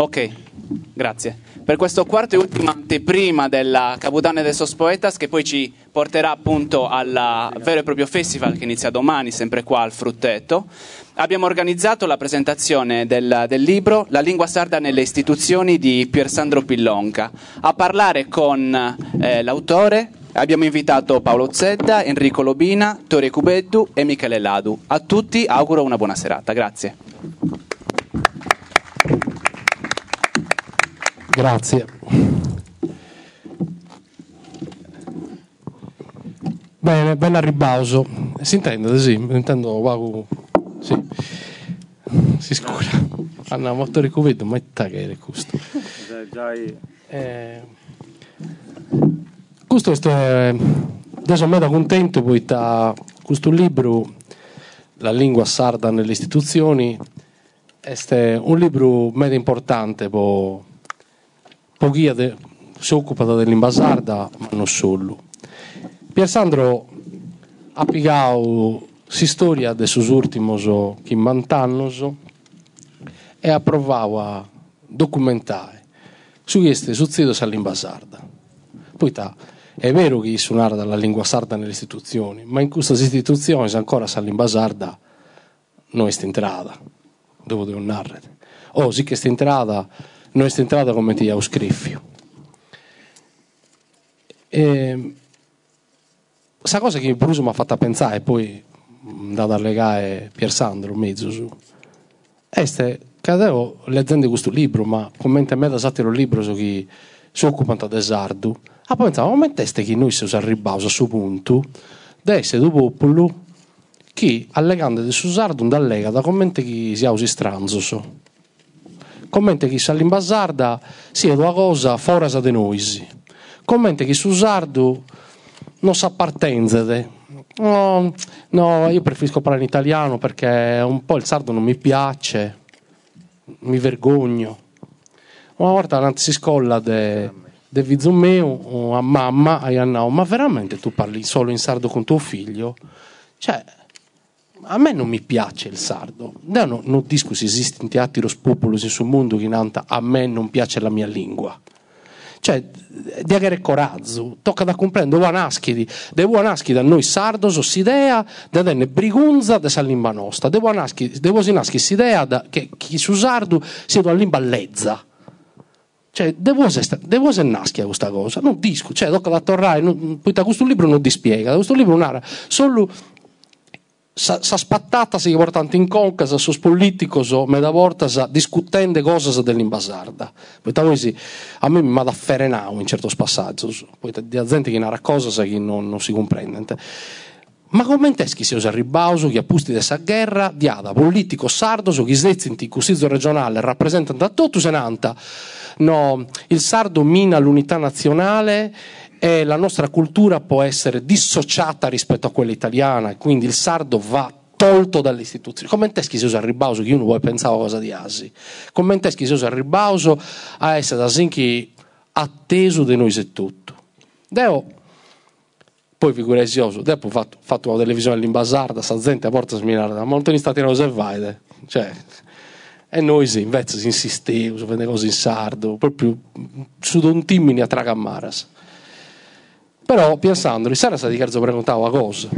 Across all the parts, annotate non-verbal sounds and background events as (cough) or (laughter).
Ok, grazie. Per questo quarto e ultima anteprima della Caputane de Sos Poetas, che poi ci porterà appunto al vero e proprio festival che inizia domani, sempre qua al Frutteto, abbiamo organizzato la presentazione del, del libro La lingua sarda nelle istituzioni di Piersandro Pillonca. A parlare con eh, l'autore abbiamo invitato Paolo Zedda, Enrico Lobina, Tore Cubeddu e Michele Ladu. A tutti auguro una buona serata. Grazie. Grazie. Bene, ben a ribauso. Si intende, sì, intendo vago. Sì. Si scura. Hanno molto ricovedo, ma è tagere questo. Eh, questo è adesso me da contento poi questo libro La lingua sarda nelle istituzioni è un libro molto importante per Poghia de, si occupa dell'Imbasarda, ma non solo. Piersandro ha piegato si storia de sus últimos 50 annos e ha provato a documentare su queste succedono all'Imbasarda. Poi ta, è vero che suonare dalla lingua sarda nelle istituzioni, ma in queste istituzioni ancora sa lingua sarda non è entrata, dove devo narrare. O sì che è entrata non è entrata come ti ho scriffio. E, questa cosa che Bruso mi ha fatto pensare, poi andata a legare Pier Sandro mezzo su, è che avevo leggendo questo libro, ma commenta me da satiro libro su chi si occupa di sardu, ha pensato, ma teste che noi siamo arrivati a questo punto, deve essere un popolo che allegando di su sardu non allega da commenti che si usi stranzo. So commente che lingua sarda sia una cosa fuori da noi. Commente che su sardo non si appartenze. No, no, io preferisco parlare in italiano perché un po' il sardo non mi piace, mi vergogno. Una volta non si scolla de, de vizzo mio a mamma a Iannao, ma veramente tu parli solo in sardo con tuo figlio? Cioè, a me non mi piace il sardo. Non, non dico se esistono teatri popolosi sul mondo che nanta a me non piace la mia lingua. Cioè, di avere coraggio, tocca da comprendere, devo nascere, devo nascere da noi sardos, s'idea da denne brigunza della lingua nostra, devo nascere, devo nascere s'idea da, che chi su sardo sia una lingua lezza. Cioè, devo essere, essere nascere questa cosa, non disco, cioè, tocca da tornare, poi da questo libro non ti spiega, da questo libro non ha solo sa, spattata si portante in conca sa sus politicos o me da volta sa discutende cose dell'imbasarda poi sì, a me mi va da ferenau in certi passaggi poi di gente che narra cose che non, non si comprende. Ma come che si usa il ribauso che appusti di questa guerra diada politico sardo su in cusizzo regionale rappresentano da tutto senanta no, il sardo mina l'unità nazionale e la nostra cultura può essere dissociata rispetto a quella italiana quindi il sardo va tolto dalle istituzioni. Come teschi si usa il ribauso, che uno vuole pensare a cosa di asi. Come teschi si usa il ribauso a essere da sinchi atteso di noi se tutto. Deo, poi figuresi oso, dopo ho fatto, fatto una televisione all'imbasarda, sta gente a porta smirare, ma non te stati e vai, cioè, e noi sì, invece si insisteva su fare cose in sardo, proprio su don timmini a tragamaras. Però pensando, sera sta di cazzo preguntavo a cosa.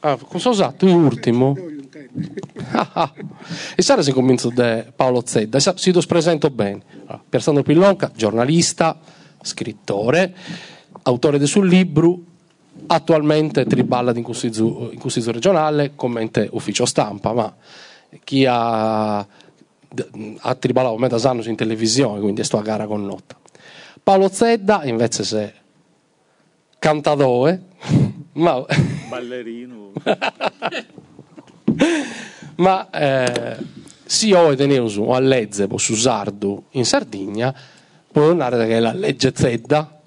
Ah, cosa ho usato? L'ultimo. e sera si comincia da Paolo Zedda, si lo presento bene. Allora, Piersandro Pillonca, giornalista, scrittore, autore del suo libro, attualmente triballa in consiglio regionale, commenta ufficio stampa, ma chi ha, ha triballato metà anni in televisione, quindi è sto a gara con nota. Paolo Zedda invece se cantatore, (laughs) ma... ballerino. (laughs) ma eh, si ho tenuto a legge su Sardo in Sardegna, può tornare che la legge Zedda,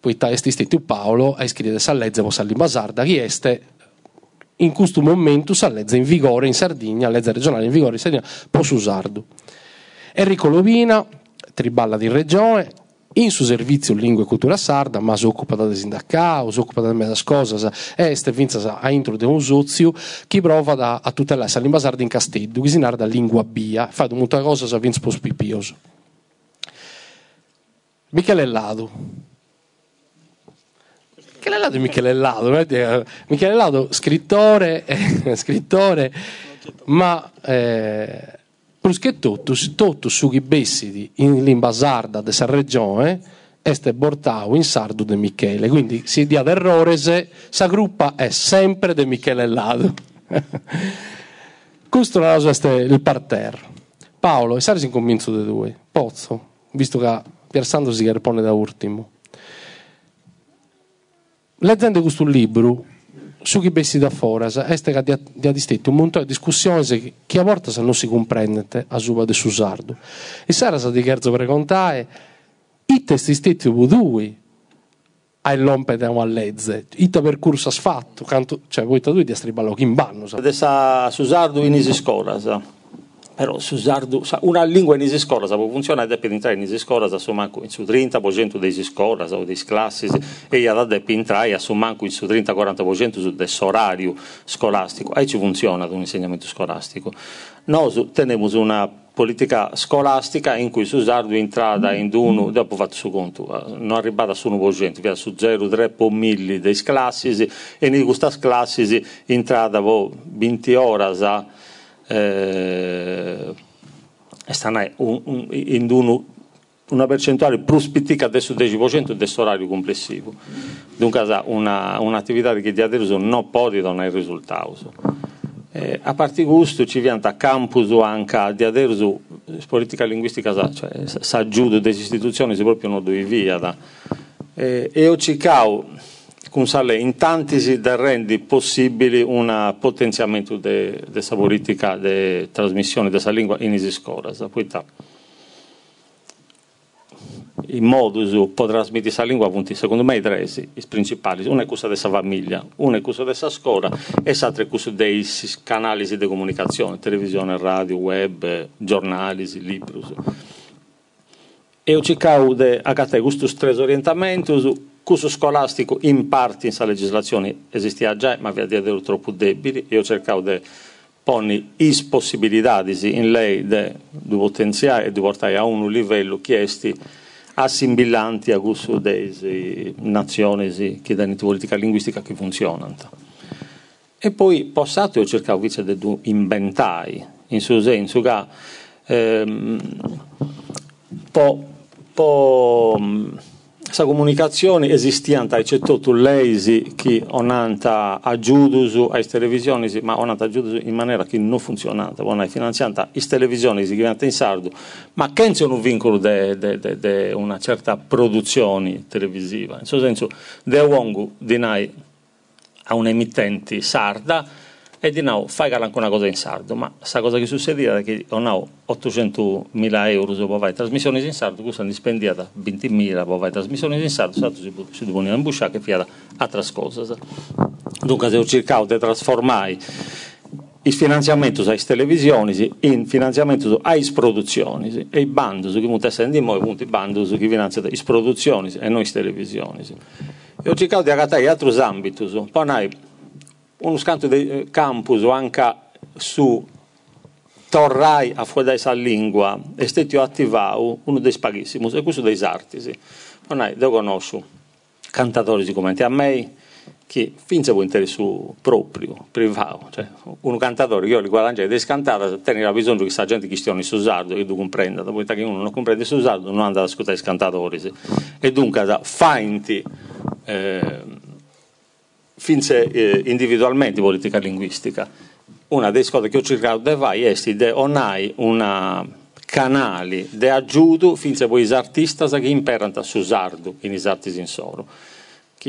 poi esistito Paolo, ha scritto questa legge per la sarda, che è in questo momento sa legge in vigore in Sardegna, legge regionale in vigore in Sardegna, per su Sardo. Enrico Lovina, triballa di regione, in suo servizio lingua e cultura sarda, ma si occupa da sindacare, si occupa da mezza cose, e ste vinza a introdurre un sozio che prova da, a tutelare la lingua sarda in castello, che si da lingua bia, fa molte cose a vinza pospipioso. Michele Lado. Michele Lado è Michele Lado, eh? Michele Lado, scrittore, eh, (laughs) scrittore ma eh, che tutto, tutto su i bessi in lingua sarda della regione este portato in sardo di Michele, quindi si dia d'errore se sa gruppa è sempre di Michele Lado. (laughs) Questo è il parterre. Paolo, e saresti convinto dei due? Pozzo, visto che Piersando si ripone da ultimo. Leggendo questo libro, su chi bessi da fuori, este che ha distetto un montone di discussioni che a volte non si comprende a suba di Susardo. E sarà di scherzo per contare, i testi stetti due, a l'ompe da una legge, il percorso fatto, cioè voi due di essere ballo in banno. Adesso Susardo in isi scuola, però Susardo, una lingua in isi scuola può funzionare deve entrare in isi scuola su manco in su 30% dei scuola o dei classi e io deve entrare su manco in su 30-40% su del orario scolastico. E ci funziona un insegnamento scolastico. Noi teniamo una politica scolastica in cui Susardo è entrata in uno, dopo fatto su conto, non arrivata su 1%, via su 0,3 po' milli dei classi e in queste classi entrata 20 ore eh, stanno un, un, in uno, una percentuale più spicca del 10% del orario complessivo. Dunque una, un'attività che di adesso non può donare risultato. Eh, a parte questo ci viene a campus anche di adesso politica linguistica cioè, sa giù delle istituzioni si proprio non dove via da. Eh, e ho cercato sale in tanti rendi possibili un potenziamento della politica di trasmissione della lingua in isiscoras. Il modus per trasmettere questa lingua, appunto, secondo me, i tre i principali. Uno è questo della famiglia, uno è questo della scuola e l'altro è questo dei canali di comunicazione, televisione, radio, web, giornali, libri. E ho cercato di accattare questi tre orientamenti Curso scolastico in parte in questa legislazione esisteva già, ma via dire troppo debili. Io cercavo di porre le possibilità in lei di potenziare e di portare a un livello chiesti assimilanti a gusto delle nazioni che danno politica linguistica che funzionano. E poi, passato, io cercavo invece di inventare, in suo senso che ehm, po questa comunicazione esistianta tutto leisi che onanta aggiudusu ai televisioni ma onanta aggiudusu in maniera che non funziona onanta finanziata le televisioni che diventa in sardo ma che c'è un vincolo di una certa produzione televisiva. In questo senso de uongo dinai a un emittente sarda e di nuovo fai anche una cosa in sardo, ma questa cosa che succedeva è che ho 800 mila euro per fare trasmissioni in sardo, questa è spendiata 20 mila per fare trasmissioni in sardo, stato si, si devono imbusciare che fiata altre cose. Dunque ho cercato di trasformare il finanziamento alle televisioni in finanziamento alle produzioni e i bandi che molto essendo i bandi che finanziano le produzioni e non le televisioni. E ho cercato di agattare altri ambiti, poi uno scanto di eh, campus anche su torrai a fuori dalla lingua è stato attivato uno dei spaghissimi e questo dei artisi non io conosco cantatori come a me che finse può interesse proprio, privato. Cioè un cantatore io li guadagno dei scantati tenere bisogno che sa gente che stiano in susardo che tu comprenda. Dopo che uno non comprende susardo non anda ad ascoltare i cantatori e dunque fainti eh, finse eh, individualmente politica linguistica. Una delle cose che ho cercato di fare è di onai una canali di aiuto finché poi artisti che imparano su sardo in arti in soro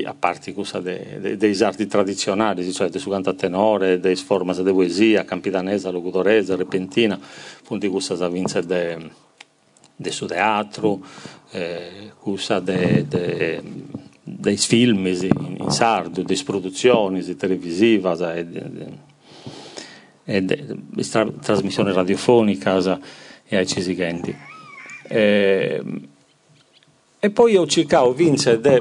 a parte cosa de, de, dei arti tradizionali cioè su canta tenore dei forme di poesia campidanesa locutorese repentina punti cosa vince de, de su teatro eh, cosa de, de dei film in sardo, delle produzioni televisive e, e, e tra, trasmissione radiofonica e ai cisigenti. E, E poi io cercavo vince de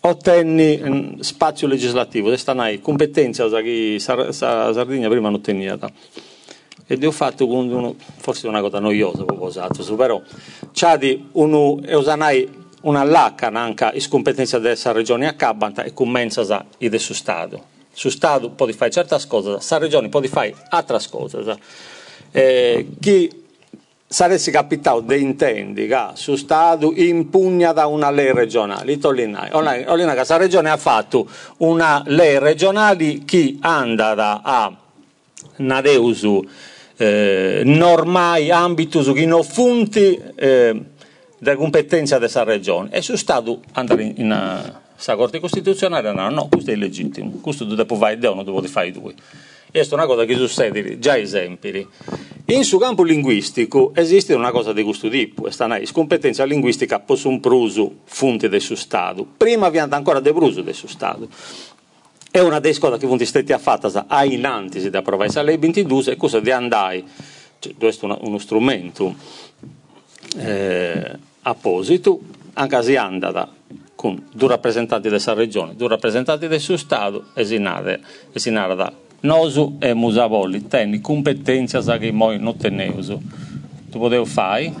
ottenni mm, spazio legislativo, questa è competenza che la Sardegna prima non tenia. E ho fatto uno, forse una cosa noiosa, proposato, però c'è uno, e usanai una lacca anche in competenza della regione a Cabanta e comincia a il suo Stato. Su Stato può fare certe cose, la regione può fare altre cose. Eh, chi saresti capitato di intendi che su Stato impugna da una lei regionale, Tolinai. Olina la regione ha fatto una lei regionale che anda a Nadeusu eh, normai ambitus che non funti eh, della competenza della regione e su Stato andare in, in uh, Corte Costituzionale no, no, questo è illegittimo, questo dopo vai da non devo fare due. Questa è una cosa che succede, già esempi. In su campo linguistico esiste una cosa di questo tipo, questa è competenza linguistica possono prusu fonti del suo Stato, prima vi ancora del bruso del suo Stato. È una delle cose che sono state fatte a in antisi da approvare la legge 22 e cosa di andare, cioè, questo è uno strumento eh, apposito, anche se andata con due rappresentanti della regione, due rappresentanti del suo Stato e si narra nosu e musavolli, tenni competenza che noi non teneuso. Tu potevo fare?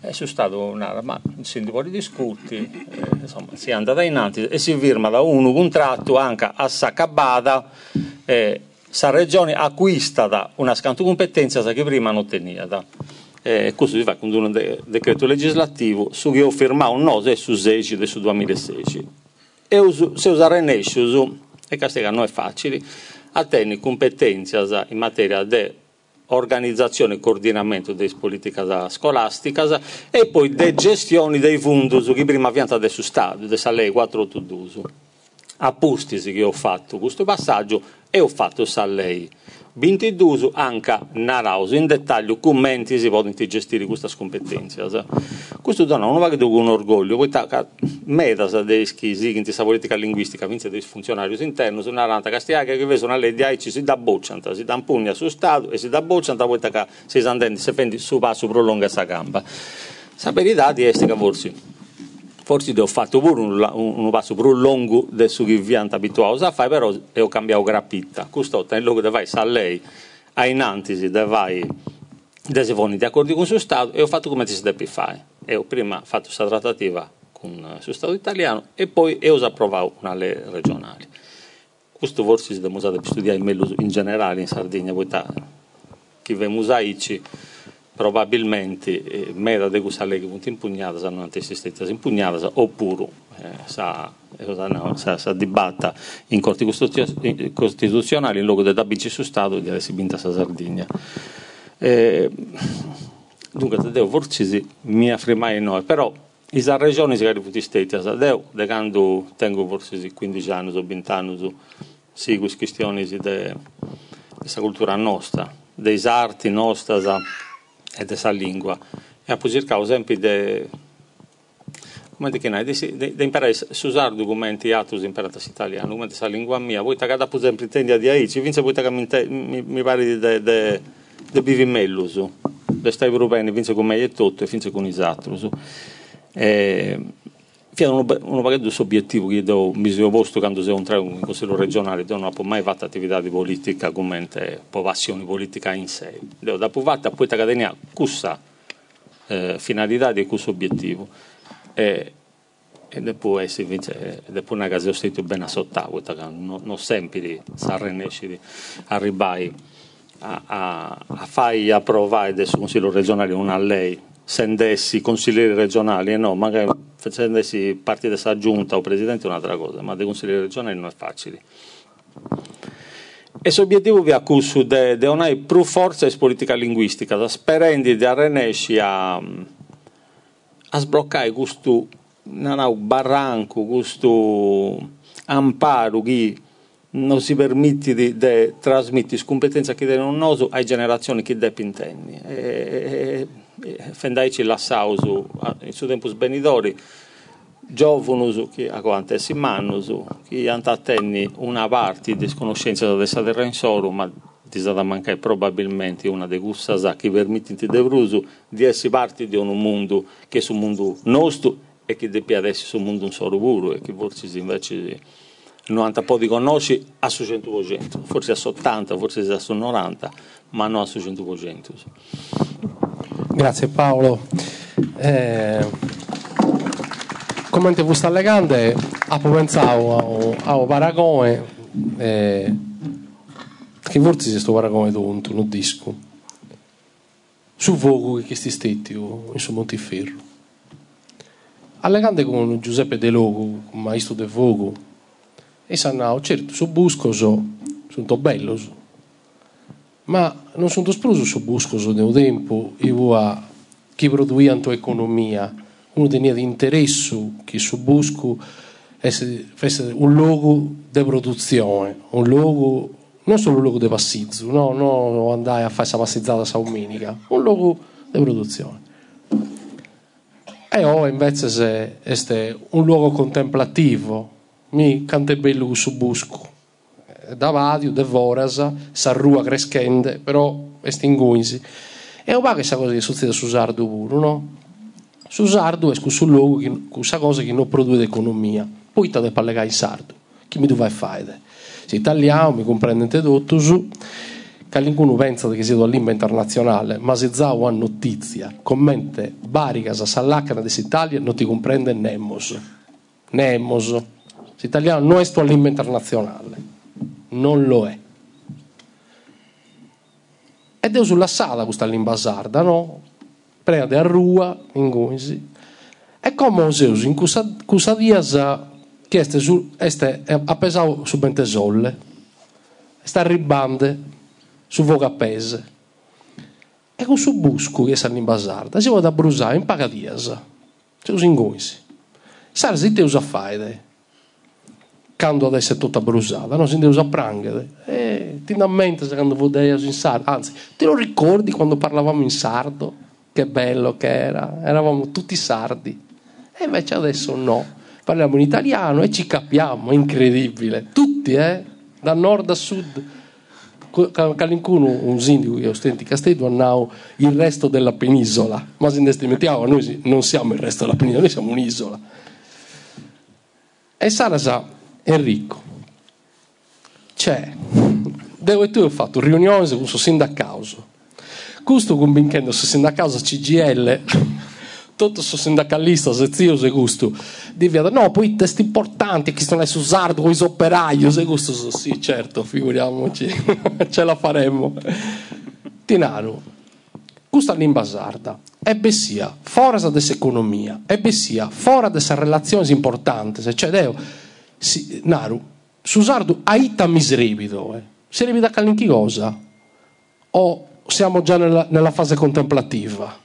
E sono stato una, ma si vuole discuti, eh, insomma, si è andata innanzi e si firma da uno contratto anche a Saccabada, eh, sa regione acquista una scanto competenza che prima non tenia. Eh, questo si fa con un de- decreto legislativo su cui ho firmato un nose su 16 del 2016. E uso, se usare Nescio, e Castega non è facile, attiene competenze in materia di organizzazione e coordinamento delle politiche scolastiche e poi di gestione dei fondi che prima abbiamo adesso Stato, della lei 482. Appustisi che ho fatto questo passaggio e ho fatto sa lei 22 anche naraus in dettaglio commenti si possono gestire queste competenze. Questo dona non va che un orgoglio, metas dei schisi in questa politica linguistica, vince dei funzionari interni, sono narrata castiaga che sono le leggi si dà boccianta, si dà pugna sul Stato e si dà boccianta, poi si sandendi, si fendi su passo prolunga sa gamba. Sapere i dati è che forse forse ho fatto pure un, un, passo più lungo del che vi hanno abituato a fare, però ho cambiato grappita. Questo è il luogo dove vai a lei, a in antisi, dove vai, dove di accordi con il suo Stato, e ho fatto come si deve fare. E ho prima fatto questa trattativa con il suo Stato italiano e poi ho approvato una legge regionale. Questo forse si deve studiare meglio in generale in Sardegna, poi chi ve musaici probabilmente eh, mera de questa legge punto impugnata saranno antesistenza impugnata oppure eh, sa, no, sa, sa dibatta in corti costituzionali in luogo di dabbici su Stato di adesso vinta sa Sardegna eh, dunque devo forse mi affirmai noi però in regione si è riputi stati devo da quando tengo forse 15 anni o 20 anni seguo queste questioni di questa cultura nostra dei arti nostra e della lingua. E a cercare esempi di come di che di imparare a usare documenti altri imparati in italiano, come la lingua mia, voi tagada per esempio intendi di aici, vince voi tagada mi, pare di de, de, de bivimellus, de stai europei, vince con me e tutto, e vince con i altri. E, uno, uno pacchetto obiettivo che io mi sono posto quando sono entrato in consiglio regionale, io non ho mai fatto attività di politica come passione politica in sé. Devo da fatta poi catenia questa eh, finalità di questo obiettivo. E, e dopo essere invece, dopo una casa ho stato ben assottato, non, non sempre sarrenesci di arrivare a, a, a fare approvare del consiglio regionale una lei sendessi consiglieri regionali e no, magari facendesi parte della giunta o presidente è un'altra cosa, ma dei consiglieri regionali non è facile. E l'obiettivo vi accuso di una più forza politica linguistica, sperando di arrenesci a, a sbloccare questo barranco, questo amparo che non si permette di, di trasmettere competenza che non noso ai generazioni che depintenni. E, e, fendaici lassausu in su tempus benidori giovunus che a quantessi mannus che antattenni una parte di sconoscenza della terra in soro ma ti sarà mancare probabilmente una de gussas che permettenti de brusu di essere parte di un mondo che è un mondo nostro e che debbia adesso sul mondo un solo puro e che forse invece 90 po' di conosci a su 100%, forse a 80, forse a su 90, ma non a su 100%. Grazie Paolo. Eh, come ti sta legando, ho pensato a un paragone, eh, che forse questo paragone tonto, non disco, su Vogo che sti stetti in su Montiferro. Allegando con Giuseppe De Logo, maestro del Vogo, e sanno, certo, su busco so, sono bello, ma non sono esploso so nel tempo, io chi produce la tua economia, uno dei miei interessi che su busco fosse un luogo di produzione, un luogo non solo un luogo di passizzo, no, no andare a fare questa passizzata saumenica, un luogo di produzione. E o invece se è un luogo contemplativo, mi cante bello su busco, da vadio, de voras, s'arrua crescente, però estinguinsi. E o va che questa cosa che succede su Sardo pure, no? Su Sardo è sul luogo, questa cosa che non produce economia. Poi devi legare in sardo. Chi mi deve fare? Se italiano, mi comprende tutto, su che qualcuno pensa che sia all'imba internazionale, ma se già una notizia, commente baricas a salacana dell'Italia, non ti comprende nemmos. Nemmos. L'italiano non è sto all'imba internazionale, non lo è. Ed è sulla sala questa lingua sarda, no? Prende a rua, in guisi. E come Zeus in questa, diasa che este, su, este appesato su bentesolle, sta ribande su voga pese. E con su busco che sta in basarda, si va da brusare in pagadiasa, se usi in guisi. Sare si te usa faide, quando adesso è tutta brusata, non si deve usare prangere. E ti da mente quando vodevi in sardo, anzi, te lo ricordi quando parlavamo in sardo? Che bello che era, eravamo tutti sardi. E invece adesso no parliamo in italiano e ci capiamo, è incredibile. Tutti, eh? da nord a sud. Calincuno, un sindaco che ostenti Castello, hanno il resto della penisola, ma se ne noi non siamo il resto della penisola, noi siamo un'isola. E Sarasa è ricco. C'è. Devo e tu ho fatto riunione con il suo sindacato. Questo convincendo il suo sindacato CGL (laughs) tutto sono sindacalista, se zio se gusto, diventa, no, poi i testi importanti che sono su sardo, con i operai, se gusto, sì, certo, figuriamoci, (laughs) ce la faremmo. Tinaro, questa lingua sarda, ebbe sia questa economia, ebbe sia da queste relazioni importanti, cioè, Deo, si, Naru, su sardo, aita misrebido, eh. si rivida a cosa? O siamo già nella, nella fase contemplativa?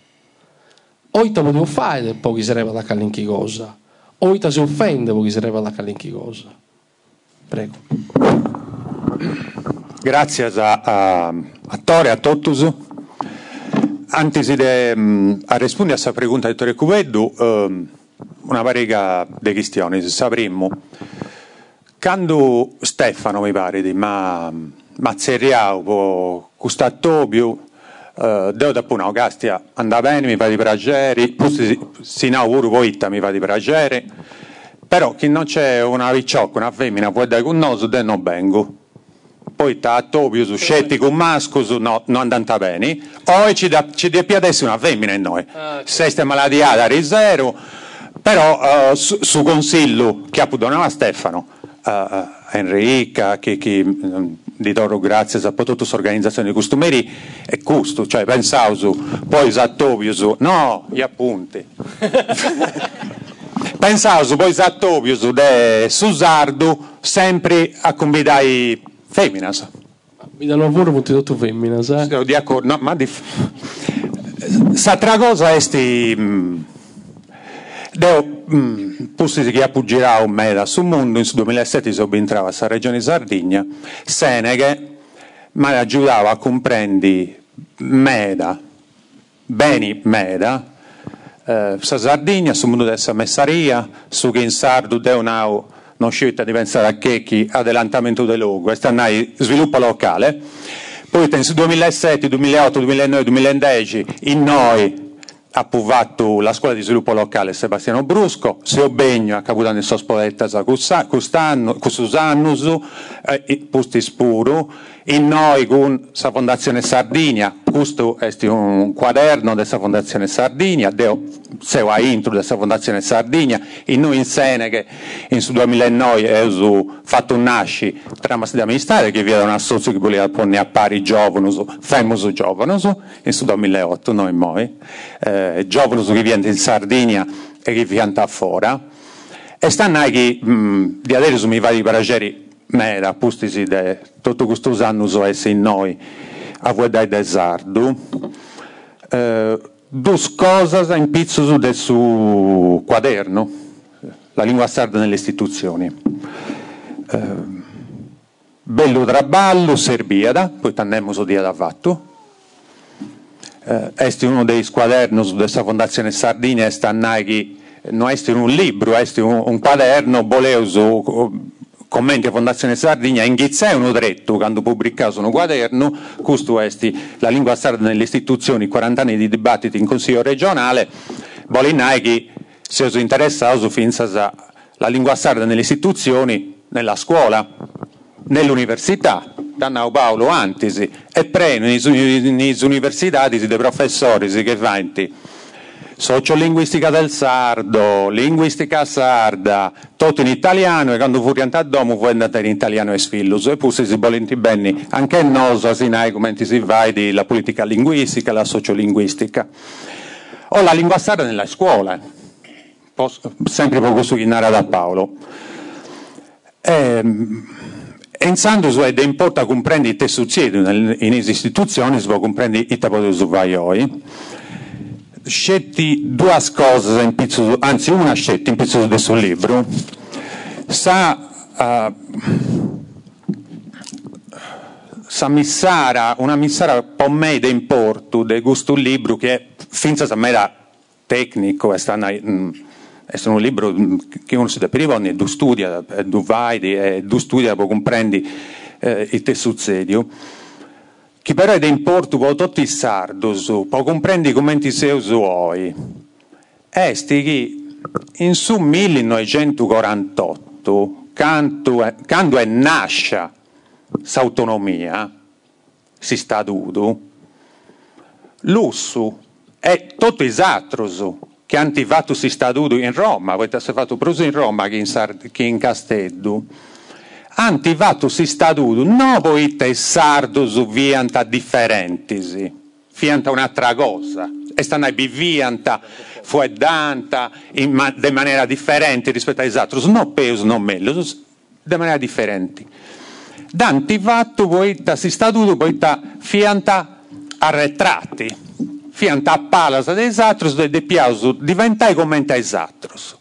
Oita volevo fare poi sarebbe da calinchi cosa. Oita si offende poi sarebbe da calinchi cosa. Prego. Grazie a, a, a Tore, a Totus. Antes de um, a rispondere a questa pregunta di Tore Cuveddu, um, una variega di questioni. Sapremmo, quando Stefano mi pare, di ma Mazzeriau, questo Tobio, Uh, deu da puna Gastia andava bene, mi fa di piacere, si inauguro poi mi fa di piacere, però chi non c'è una ricciocca, una femmina può dare con noi, de non vengo. Poi sta Tobio su scettico un maschio, su no, non andata bene, o ci, da, ci deve adesso una femmina in noi. Ah, okay. Se stai maladiata a zero, però uh, su, su consiglio che ha donava Stefano, uh, Enrica, che, che di loro grazie a tutte le organizzazioni costumeri è questo, cioè pensavo su, poi esattovio su, no, gli appunti. (laughs) pensavo su, poi esattovio su, de, su sardo, sempre a convidare femminas. Mi danno lavoro molti tutto femminas, eh? Di accordo, no, ma di... S'altra cosa è sti... Deo, mm, posti che appoggerà un meta sul mondo, nel 2007 si entrava a regione Sardegna, Seneghe, ma aiutava a comprendere meda, beni meda, eh, sa Sardegna, sul mondo della messaria, su che in sardo deo un'au non scelta di pensare a che chi adelantamento del logo, questo è sviluppo locale. Poi nel 2007, 2008, 2009, 2010 in noi fatto la scuola di sviluppo locale Sebastiano Brusco, se Begno a Caputan di quest'anno, quest'anno, eh, Pusti Spuru, in noi con la Fondazione Sardigna, questo è un quaderno della Fondazione Sardigna, deo seu a intro della Fondazione Sardigna, in noi in Seneghe, in su 2009 abbiamo fatto un nasci tramas di amministrare che vi era un associo che voleva porne a pari giovanos, famoso giovanos, in su 2008 noi noi, eh, giovanos che viene in Sardigna e che viene a fora, e stanno che di adesso mi va di parageri mera, pustisi de tutto questo anno so in noi a del sardo. Eh, due cose in pizzo del suo quaderno, la lingua sarda nelle istituzioni. Eh, bello traballo, serbiada, poi tannemo so dia da fatto. Eh, este uno dei squadernos della Fondazione Sardegna, è che non è un libro, è un, un quaderno, voleuso commenti a Fondazione Sardegna, in Ghizzè uno dretto, quando pubblicato un quaderno, questo è la lingua sarda nelle istituzioni, 40 anni di dibattiti in Consiglio regionale, volinai che se si interessato finza la lingua sarda nelle istituzioni, nella scuola, nell'università, Dannao Paolo Antisi, e preno nelle università dei professori che fanno sociolinguistica del sardo, linguistica sarda, tutto in italiano e quando fu a domo fu andata in italiano e sfillus e pure si volenti bene anche noi asinai come si va di la politica linguistica, la sociolinguistica. O la lingua sarda nella scuola, sempre poco su Chinara da Paolo. Ehm, Pensando su ed importa comprendere te succede in istituzioni, si può comprendere i tapoti su vaioi scetti due cose in pizzo, anzi una scelta in pizzo del suo libro, sa, uh, sa missara, una missara pommede in porto de gusto un libro che finza sa mera tecnico, è, stata, mm, è un libro che uno si deve e du studia, du vai, e du studia, poi comprendi eh, il te succedio che però è da importo per tutti i sardos, comprendere come ti sei suoi. Esti che in su 1948, quando è nasce l'autonomia, si sta dudo, l'usso è tutto esatto che hanno si sta dudo in Roma, avete fatto proprio in Roma che in, che in Castello antivatus statuto non poite sardus vianta differentisi, fianta un'altra cosa, e stanno vivianta fueddanta in ma- de maniera differente rispetto agli altri, non peus, non meglio, de maniera differente. D'antivatto poita si statuto poita fianta arretrati, fianta a palas dei altri, de piausu diventai come ai altri.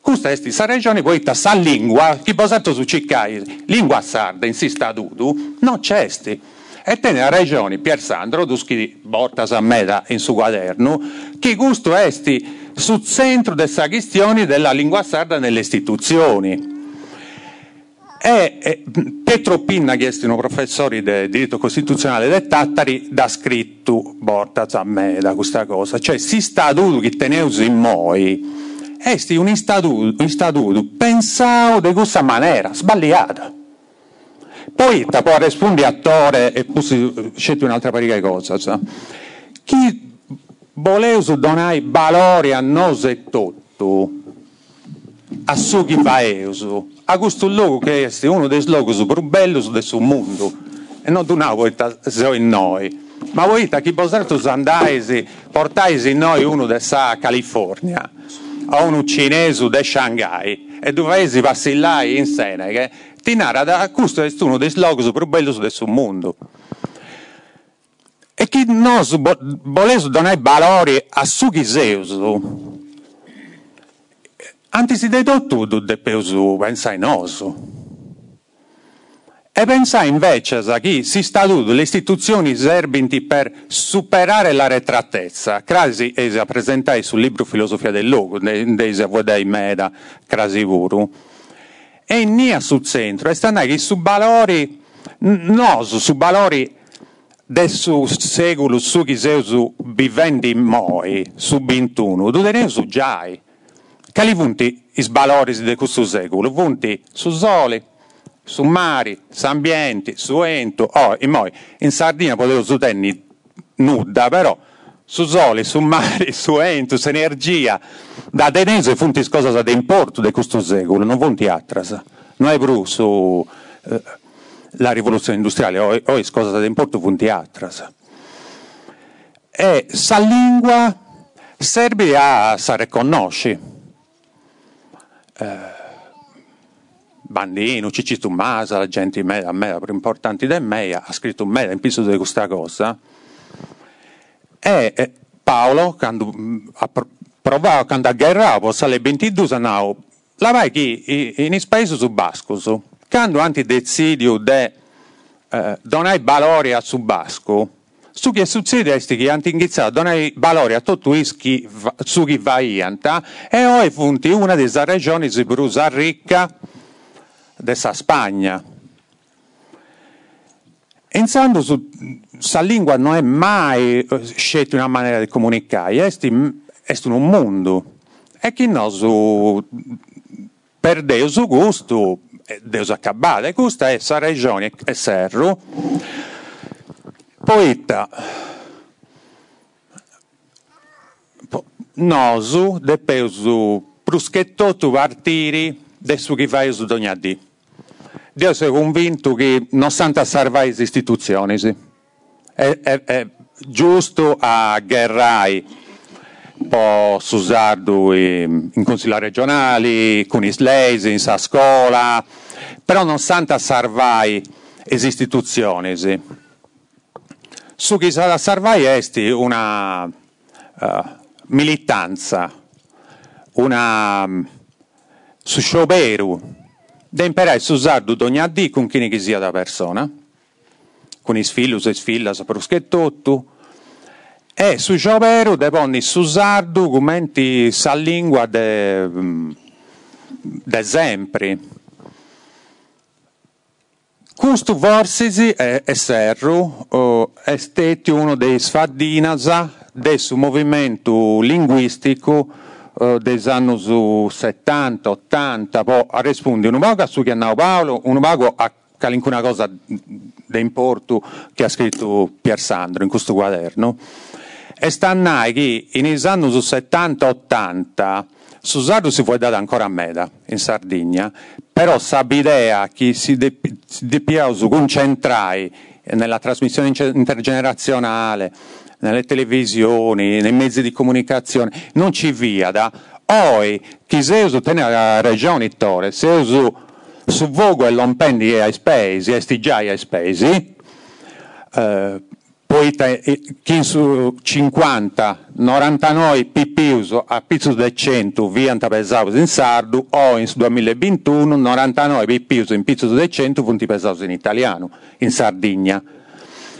Questa è sa regione poi sa lingua, chi posato su ciccai, lingua sarda, insista dudu, non c'è. E tenne la regione Pier Sandro, duschi borta a meta in suo quaderno, che gusto esti sul centro della questione della lingua sarda nelle istituzioni. E, e Pietro Pinna, che è un professore di diritto costituzionale del Tattari, da scritto borta a meta questa cosa, cioè si sta dudu che teneusi in moi esti un istatuto, istatuto pensato di questa maniera, sbagliata. Poi ti può rispondere attore e poi scegliere un'altra parica di cose. So. Chi voleva donare valore a noi e tutto, a su chi va a questo luogo che è uno dei luoghi più belli del mondo, e non voi sei in noi. Ma voi chi posate andare, portate in noi uno della California, un cinese di Shanghai e dovessi vacillare in Senegal, ti narra che questo è uno dei luoghi più belli del mondo. E chi non volesse donare valore a su chi anzi di tutto deve pensare noi. E pensare invece a chi si sta dando le istituzioni serbinti per superare la retratezza. Crasi è presentare sul libro Filosofia del Logo, dei Vodei Meda, Crasi Vuru. E nia sul centro, e stanno che su valori, no, su valori del secolo su chi su vivendi moi, su 21, tu tenevi su giai. Quali punti i valori di questo secolo? Punti su sole, su mari, su ambienti, su ento. Oh, e moi in Sardegna potevo su tenni nuda, però su sole, su mari, (laughs) su ento, su energia. Da tenere punti cose di importo di questo secolo, non punti atras. Non è più su... Eh, la rivoluzione industriale, o, o è cosa da importo punti atras. E sa lingua serve a sa riconosci. Eh, Bandino, Cicci Tummasa, la gente a me, più importante di me, ha scritto un me in piso di questa cosa. E Paolo, quando mm, ha provato, quando ha guerrato, sale 22, andava, la vai chi in paese su Bascoso quando anti decidio de eh, donare valore a subasco, su che succede è che hanno iniziato a donare valore a tutto ischi su chi va ianta e ora funti una delle regioni più ricca della Spagna. Pensando su questa lingua non è mai eh, scelta una maniera di comunicare, è, è un mondo. E chi non su perde il gusto Deus acabada. Questa è sa regione e serro. Poeta nosu depeusu pruschettotu partiri de su chi fai su ogni Dio è convinto che non santa salvare le istituzioni. È, è, è giusto a guerrai po' Susardo in consiglio regionali, con i slesi, in sa scuola, però non santa sarvai es istituzioni. Su chi sarà sarvai esti una uh, militanza, una um, su scioperu, a usare ogni dì con chi sia da persona, con i sfilus e sfillas tutto, e su sciopero deponi su sardu commenti sa lingua de, de sempre. Questo forse è, serro, oh, è stato uno dei sfaddinas del movimento linguistico eh, degli anni 70, 80, poi risponde un a su che Paolo, un poco a qualcuna cosa di importo che ha scritto Pier Sandro in questo quaderno. E stannai che negli anni 70-80 su Sardo si può dare ancora a meda in Sardegna, però idea che si dobbiamo concentrare nella trasmissione intergenerazionale, nelle televisioni, nei mezzi di comunicazione, non ci via da Oi, se usa tenere la se usa su vogo e lompendi ai spesi, e stigiai ai spesi, eh, poi chi su 50, 99 pipius a pizzo del 100 via pesaus in sardo o in 2021 99 pipius in pizzo del 100 punti pesaus in italiano, in Sardegna.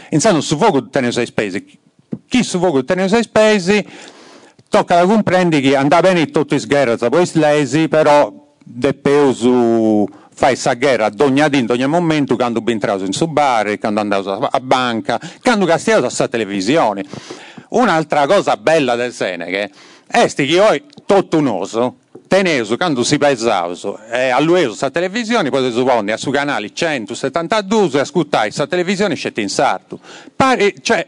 Insomma, su fuoco tenere sei spesi. Chi su fuoco tenere sei spesi tocca da comprendere che andava bene tutto in sguerra, poi slesi, però de su fai sa guerra ad ogni ad ogni momento quando entrato in bar, quando andavo a banca, quando castigato a televisione. Un'altra cosa bella del Seneche è che io tutto un oso teneso quando si pensava e a lui su televisione poi suppone su canali 172 e ascoltai questa televisione scette in sarto Pare, cioè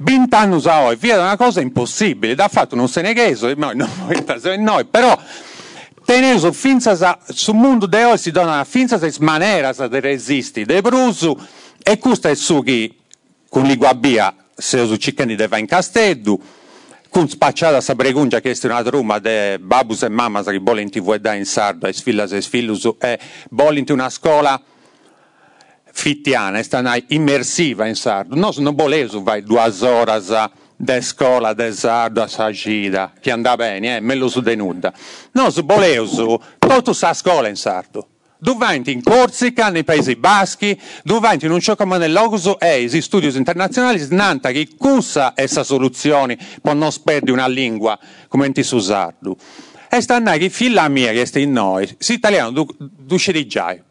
20 anni a oggi via una cosa impossibile da fatto non se ne chiede noi, (laughs) noi, però teneso finza sul mondo de oggi si dona finza ses maneras de resisti de brusu e questo è su che con l'iguabia se su ciccani de va in casteddu con spacciata sa pregungia che è una truma de babus e mammas che volenti vuoi da in sardo e sfillas e sfillus e volenti una scuola fittiana, è immersiva in sardo. Non, non volevo vai due ore de scuola de sardo a sagida, che andava bene, eh, me lo su denuda. No, su volevo tutta sa scuola in sardo. Dove in Corsica, nei Paesi Baschi, dove in un ciò nell'Oguso e i studi internazionali snanta che è la soluzione per non sperdere una lingua come in su sardo. E stanno che figlia mia che sta in noi, si italiano du, di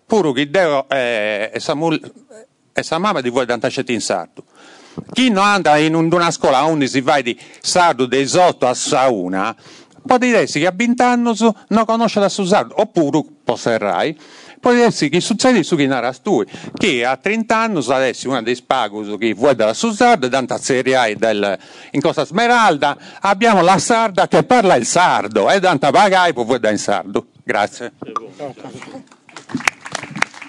che devo, eh, sa mamma di voi d'antascetti in sardo. chi non anda in una scuola onde si fa di sardo dei sotto a sauna, può dirsi che a 20 anni non conosce la sardo, oppure, poserrai, può dirsi che succede su chi naras tu, che a 30 anni adesso una dei spagos che vuoi della Susarda, tanta serie del, in Costa Smeralda, abbiamo la sarda che parla il sardo, e tanta pagai può vuoi da in sardo. Grazie.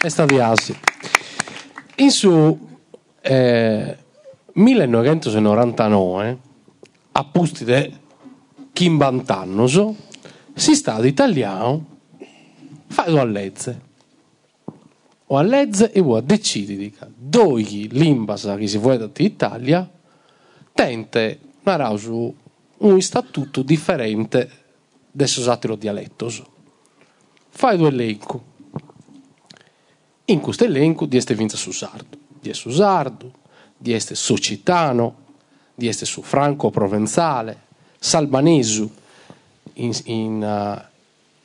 È stato assi. In su eh, 1999, a posti di Kimbantannos, si sta italiano fa a lezze o a lezze e vuoi decidere dove l'imbasa che si vuole da Italia tente narausu un statuto differente del suo satiro dialetto. Fai due elenco. In questo elenco di este su sardo, di este su sardo, di este socitano, di este su franco-provenzale, salbanesu. In, in, uh,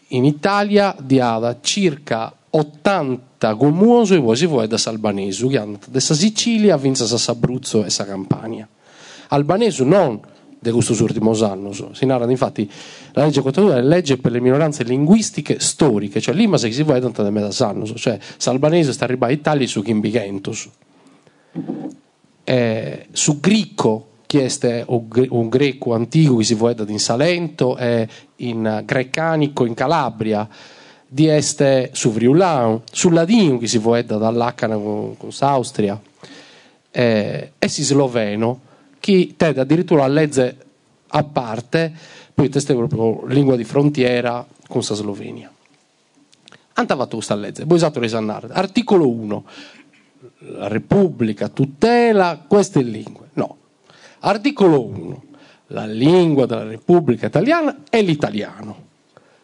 in Italia di ada circa 80 gomuoso e quasi vuoi da Salbanesu, che hanno da Sicilia, vinza sa Abruzzo e sa Campania. Albanesu non di questo ultimo anno. Si narra infatti la legge 42 è legge per le minoranze linguistiche storiche, cioè lì ma se si vuole tanto da metà anno, cioè Salbanese sta arrivando a Italia su Kimbigentus. Eh, su Gricco chieste un greco antico che si vuole in Salento e in Grecanico in Calabria di este su Friulano, sul ladino che si vuole dall'Accana con, con Austria eh, e si sloveno che tende addirittura a legge a parte poi teste proprio lingua di frontiera con la Slovenia. Andava tu sta legge voi esatto risannare articolo 1 la Repubblica tutela queste lingue. No. Articolo 1 la lingua della Repubblica Italiana è l'italiano.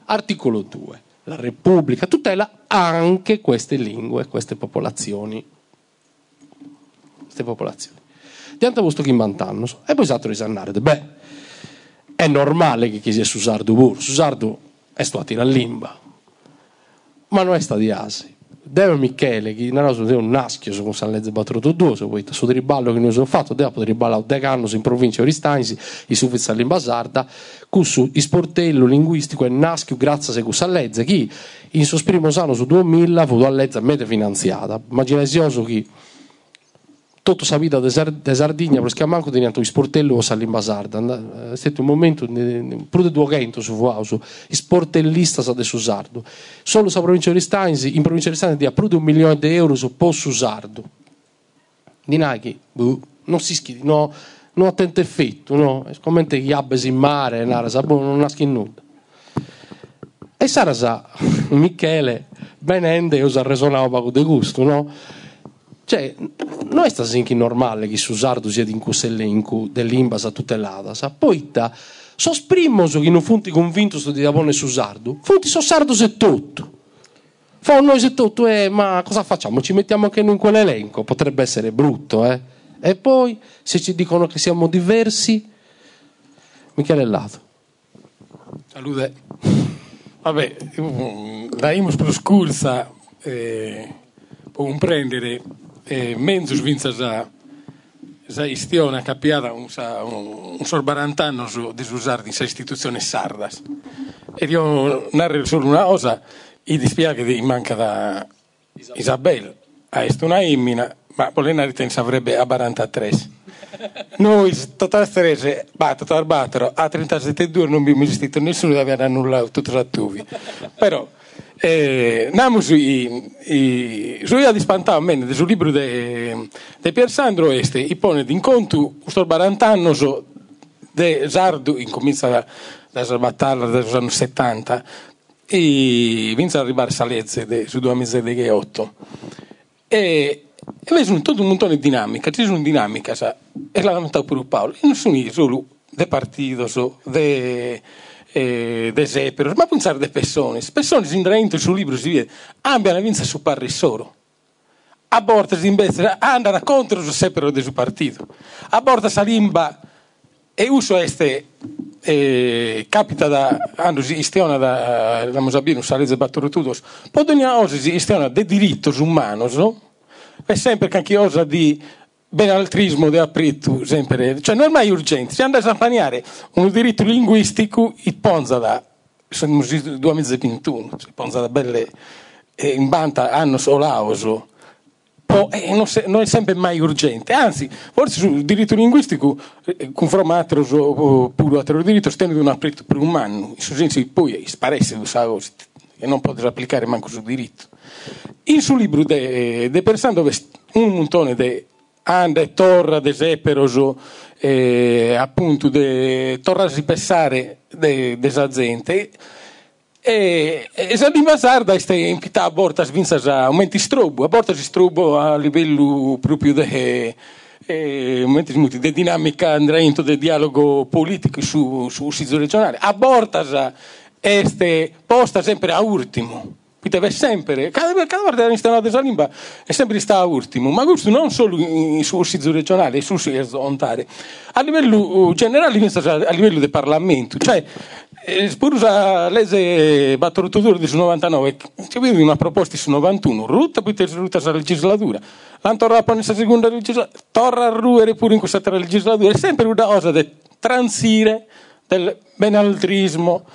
Articolo 2 la Repubblica tutela anche queste lingue, queste popolazioni. Queste popolazioni. Diante vostro che mantanno. E poi esatto risannare. Beh, è normale che chi sia Susardo pur. Susardo è stato a limba. Ma non è stato di asi. Deve Michele, che non è un naschio su San Lezze Battuto 2, su poi su riballo che noi abbiamo fatto, poter riballare de anni in provincia di Oristanzi, i suffizi all'imbasarda, questo sportello linguistico è naschio grazie a questa legge, che in suo primo anno su 2000 fu una legge mete finanziata. Immaginate che tutta la vita di Sardegna, perché manco teniamo il sportello o all'imbasarda. È stato un momento, più di 200 su Vuauso, sportellista sa su sardo. Solo la provincia di Stanzi, in provincia di Stanzi, ha più di un milione di euro su posto sardo. Di Nike, boh, non si schidi, no, non ha tanto effetto, no? Come gli abbesi in mare, non nasce nulla. E Sarasa, (laughs) Michele, benende, usa resonava poco di gusto, no? Cioè, non è stato normale che su Sardo sia in questo elenco dell'Imbasa tutelata, sa? Poi, sosprimmoso che non funti convinto su di Davone su Sardo, funti so Sardo se tutto. Fa noi se tutto, eh, ma cosa facciamo? Ci mettiamo anche noi in quell'elenco? Potrebbe essere brutto, eh? E poi, se ci dicono che siamo diversi, Michele Lato. Salute. Vabbè, da Imus plus cursa eh, può comprendere eh, mezzo svinza già sa istiona capiata un, sa, un, sorbarantano su, di usare in questa istituzione sardas. E io narro solo una cosa mi dispiace che manca da Isabel a una immina ma volendo avrebbe a 43 noi totale strese batto totale battere a 37 non abbiamo esistito nessuno che aveva annullato tutti i tuvi però eh, namo sui, i, sui a dispantare bene sul libro di Pier Sandro este i pone d'incontro questo barantanno de Sardo incomincia da, sbattarla dagli anni 70 e vince a arrivare Salezze su due mesi di 8 e e vedi tutto un montone di dinamica, c'è una dinamica, sa, e l'ha lamentato pure Paolo, e non sono solo de partito, so, de, eh, de seperos, ma pensare de persone, persone in dentro sul libro si vede, abbiano vinto su parri solo. A volte invece andano contro il sepero del suo partito. A volte salimba e uso este eh, capita da hanno istiona da la Mosabino saleze batturutudos podenia oggi istiona de diritti umani no? è sempre che anche osa di benaltrismo de apritto sempre, cioè non è mai urgente, se andasse a planeare un diritto linguistico, il ponza da, sono 2021, si ponza da belle, eh, in banta anno solauso, eh, non, non, è sempre mai urgente, anzi, forse sul diritto linguistico, eh, confrontato pure altro diritto, stendo un apritto per un anno, in senso poi sparesse e non potrà applicare manco sul diritto. In suo libro de, de Persano dove un montone di ande torra de seperoso eh, appunto de torra si pensare de, de gente e, e se di Masarda è impita a borta svinza a aumenti strobo, a borta si strobo a livello proprio de eh, momenti di dinamica andrento del dialogo politico su, su regionale, a borta este posta sempre a ultimo deve sempre, cada, cada volta che installata questa lingua è sempre stata ultimo, ma questo non solo in, sul sito regionale, sul sito ontare, a livello uh, generale, a livello del Parlamento, cioè Spurusa legge di su 99, c'è una proposta su 91, rutta poi rutta la legislatura, l'antorra poi nella seconda legislatura, torna a ruere pure in questa legislatura, è sempre una cosa di transire del benaltrismo,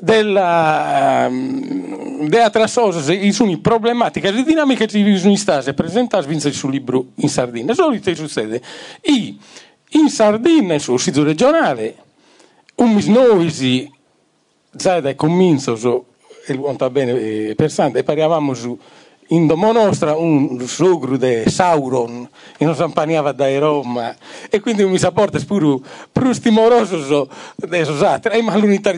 della, um, de outras coisas e sono problematiche e dinamiche che sono state presentate sul libro in Sardegna. Che succede? E in Sardegna, sul sito regionale, un misnoisi già da comincio, e va bene, eh, pensando, e parlavamo su in domo nostra un sogro di Sauron che non sampaniava da Roma e quindi mi sapporta pure più timoroso dell'altro e ma l'unità,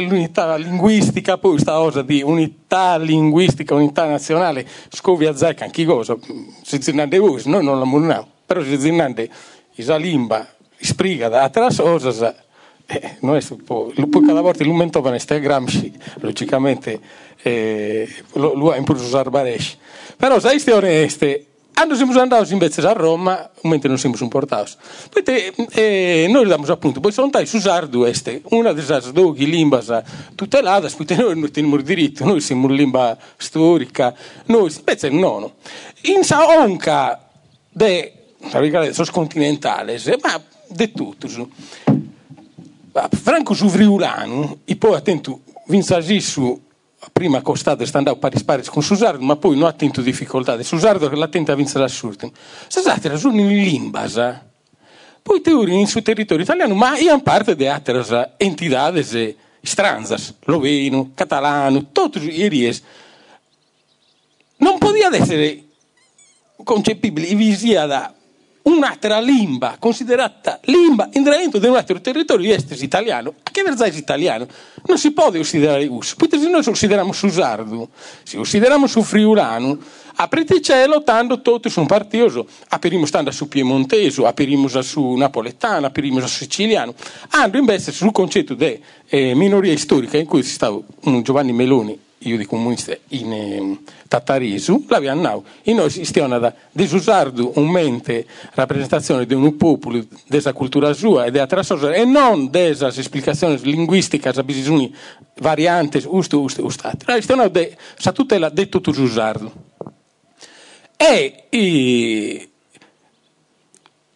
l'unità linguistica poi questa cosa di unità linguistica unità nazionale scovia zecca anche cosa? Si zinande voi noi non la muriamo però si zinande la limba spriga da altre cose eh, cada volta l'umentovano ste Gramsci logicamente eh, lui ha impulso usare Baresci però sai ste oneste quando siamo andati invece a Roma, mentre non siamo portati. Poi eh, noi abbiamo appunto, poi sono stati usare due, una delle due lingue tutelate, poi noi non abbiamo diritto, noi siamo una lingua storica, noi invece no. In Saonca, de, sono continentale, ma di tutto. Franco su Friulano, e poi attento, vince su prima costato sta andando pari spari con Susardo, ma poi non ha tinto difficoltà. Susardo che l'attenta a vincere l'assurdo. Sasate era solo in limbasa. Poi teori in suo territorio italiano, ma in parte di altre entità stranzas, loveno, catalano, tutti i ries. Non poteva essere concepibile, visia da un'altra lingua considerata lingua dentro di un altro territorio estero italiano, a che verzai italiano, non si può considerare us. Poi se noi consideriamo su sardo, se consideriamo su friulano, aprite cielo tanto tutti sono partioso, aperimo stando su piemontese, aperimo su napoletano, aperimo su siciliano, hanno invece sul concetto di eh, minoria storica in cui si stava un Giovanni Meloni io di comunista in eh, Tattarisu, l'abbiamo e noi stiamo da disusardo un mente rappresentazione di un popolo, della cultura sua e della trasformazione e non della spiegazione linguistica, sa bisogno varianti, usto, usto, ustate. Noi stiamo da tutela detto tu usardo. E, e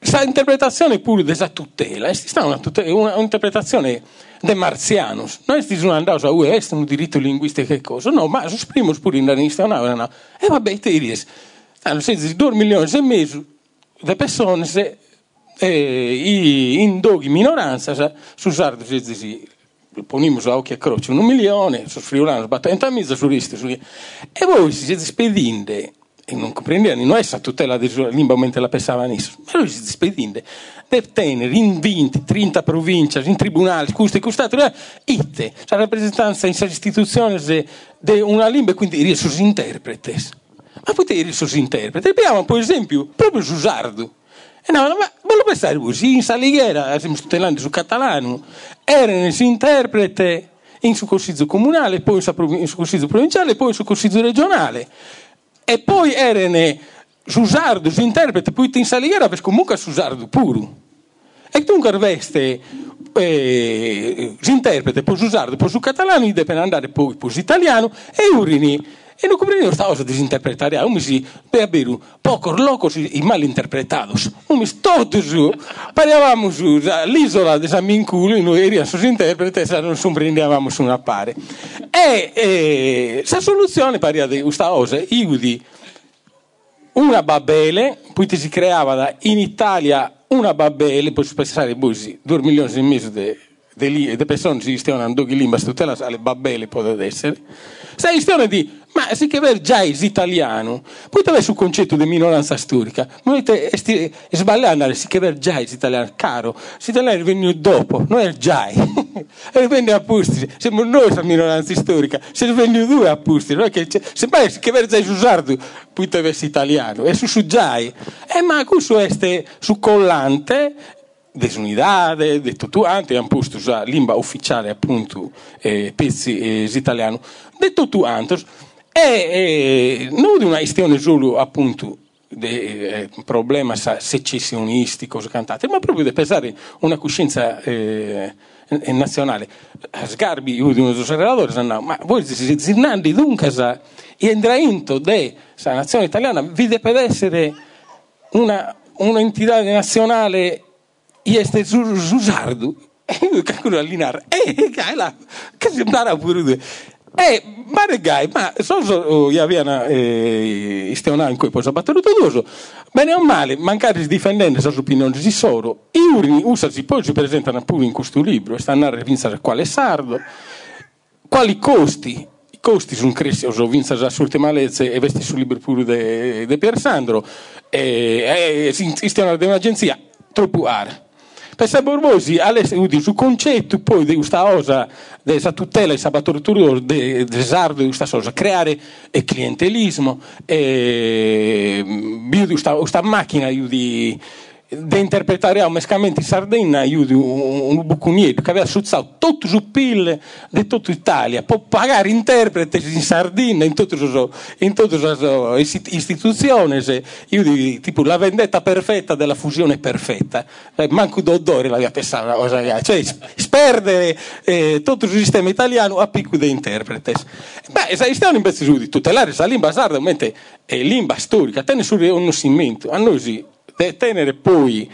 questa interpretazione pure della tutela, è una, tutela, una, un'interpretazione de marzianos. Noi stiamo andando a UE, è un diritto linguistico che cosa? No, ma sono pure in lista, no. E vabbè, te dici, hanno senso 2 milioni e mezzo di persone se, eh, in doghi minoranza, su sardo si dice, ponimo a occhi a croce un milione, su friulano sbattendo a mezzo su risto, e voi si siete spedinde e non comprendevano, non è stata tutela della lingua mentre la pensavano, ma lui si spedinde deve tenere in 20, 30 province, in tribunali, queste, queste, itte, la rappresentanza in istituzioni di una lingua, quindi i suoi interpreti. Ma poi i suoi interpreti, abbiamo per esempio proprio su Sardo. E no, ma voglio pensare così, in Salighera, stiamo tutelando su catalano, erano gli interpreti in su consiglio comunale, poi in su consiglio provinciale, poi in su consiglio regionale. E poi erano Susardo si interpreta poi in Saliera perché comunque Susardo puro. E dunque veste eh, si interpreta poi su sardo, poi su catalano, deve andare poi, su italiano e urini e non comprendemos esta cosa desinterpretaria. Umis per avere pocos locos e malinterpretados. Umis todos parlavamos l'isola di San Minculo, noi eravamo sus interpreti e non comprendevamo una pare. E, e sa soluzione paria di questa cosa, io di una Babele, poi si creava in Italia una Babele, poi pensare, così, due milioni e mezzo di persone si stiano andando in lingua, tutte le Babele potrebbe essere. Sai, stiano di ma se che ver già is italiano, poi dove sul concetto di minoranza storica, non è sbagliare si che ver già is italiano, caro, italiano è venuto dopo, non è già, (laughs) e venne a pusti, siamo noi la minoranza storica, se ne vengono due a pusti, non è che se mai si che ver già usardo, poi deve essere italiano, è su su già, e ma questo è su collante, desunidade, de tutuante, hanno posto la lingua ufficiale appunto eh, pezzi eh, italiano, de tutuantos, e, e non di una questione solo appunto di eh, problema secessionistico cantate, ma proprio di pesare una coscienza eh, nazionale. Sgarbi, io di uno dei relatori, no, ma voi zirnandi dunque e entrainto della nazione italiana vi deve essere una, un'entità nazionale (laughs) e este susardo e io calcolo allineare e che si andava pure e ma regai, ma so so avevano eh, istionato in cui poi battuto tutto bene o male, mancare difendendo le opinioni di solo, i urini usasi poi si presentano pure in questo libro, e stanno a pensare quale sardo, quali costi, i costi sono cresciuti, sono vinto assurte malezze e vesti sul libro pure di de Pier Sandro, e, e istionano di un'agenzia troppo ara per Borbosi su concetto poi di questa cosa, di questa tutela e sabatoritura desardo di questa cosa, creare e clientelismo, e, di questa macchina di da interpretare a un mescamento in Sardegna io un, un bucuniere che aveva suzzato tutto su PIL di tutta Italia può pagare interpreti in Sardegna in tutte le istituzioni io di, tipo la vendetta perfetta della fusione perfetta. Eh, manco d'odore la mia pensata cioè sperdere eh, tutto il sistema italiano a picco di interpreti beh se stiamo invece su di tutelare la lingua sarda è lingua storica tenere su un cimento a noi sì tenere poi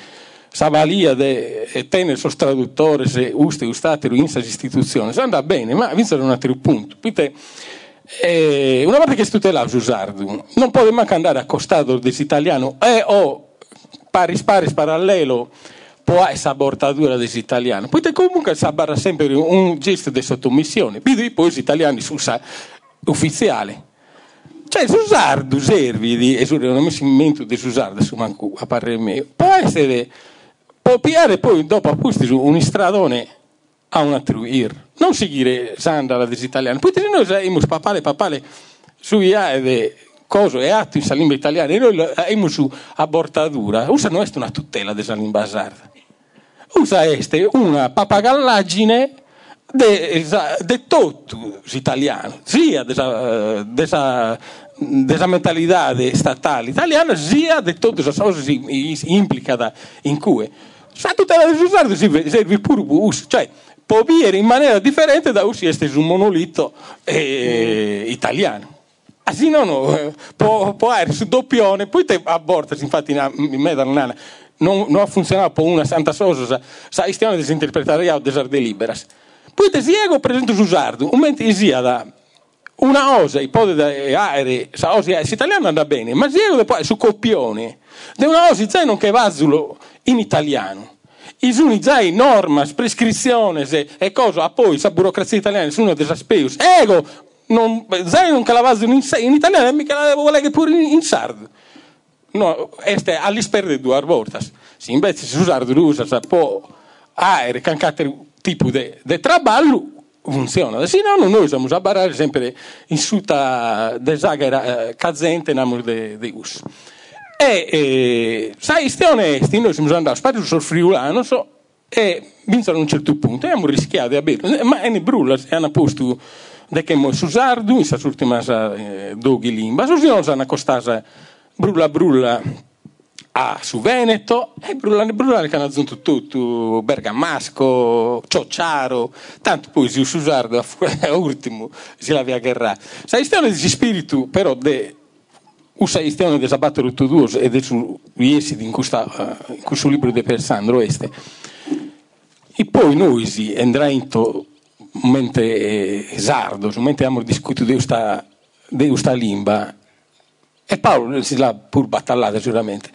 Savalia de, e tenere sos traduttore se uste ustatero in questa istituzione, andrà bene, ma vince un altro punto. Quindi, eh, una volta che tutela usardo, non può manco andare accostato dell'italiano e o paris paris parallelo può essere abortatura dell'italiano. Poi comunque si barra sempre un gesto di sottomissione, poi gli italiani su ufficiale. Cioè, Susardo serve di esaurimento di Susardo, su manco a parere mio, può essere, può piare poi dopo apposti su un stradone a un attribuir, non seguire Sandra la desitaliana, poi noi siamo papale papale su IAE coso è atto in lingua italiana e noi abbiamo su abortadura, usa non è una tutela della lingua sarda, usa è una papagallaggine di tutto l'italiano, sia della, della, della mentalità statale italiana, sia di tutte le cose che implicano in cui. Sa tutela del sardo serve pure us, cioè può dire in maniera differente da us essere un monolito eh, italiano. Così no, no, può, può essere su doppione, poi te abortas, infatti in me da non, ha funzionato per una santa cosa, sa, stiamo disinterpretare a desarde liberas. Poi te siego presente su sardo, un momento sia da una cosa ipotesi aeree, sa cosa italiano andrà bene, ma siego poi su copione, di una cosa già non che va in italiano. I suni già normas, prescrizioni e cosa, a poi sa burocrazia italiana sono desaspeus. Ego, non, già non che la va in, in italiano, mica la devo leggere pure in, in sardo. No, este all'isperde due volte. Se invece si usa usa, sa può aeree, cancate tipo di traballo funziona. Se no, noi siamo a barare sempre in suta desagera eh, cazente namo de, de us. E, e sai, stai onesti, noi siamo andati a sul friulano so, e vinsero a un certo punto e abbiamo rischiato di avere, ma è brulla, e hanno posto de che mo susardu, in questa ultima eh, doghi limba, so si non hanno accostata brulla brulla a su Veneto e Brulane Brulane che hanno aggiunto tutto Bergamasco, Ciociaro tanto poi si usardo a ultimo (laughs) si la via guerra sa questione di spirito però de usa questione di sabato tutto due ed è su riesci in questo uh, in questo libro di Persandro este. E poi noi si andrà into mente eh, sardo mente abbiamo discusso di questa di questa lingua e Paolo si l'ha pur battallata sicuramente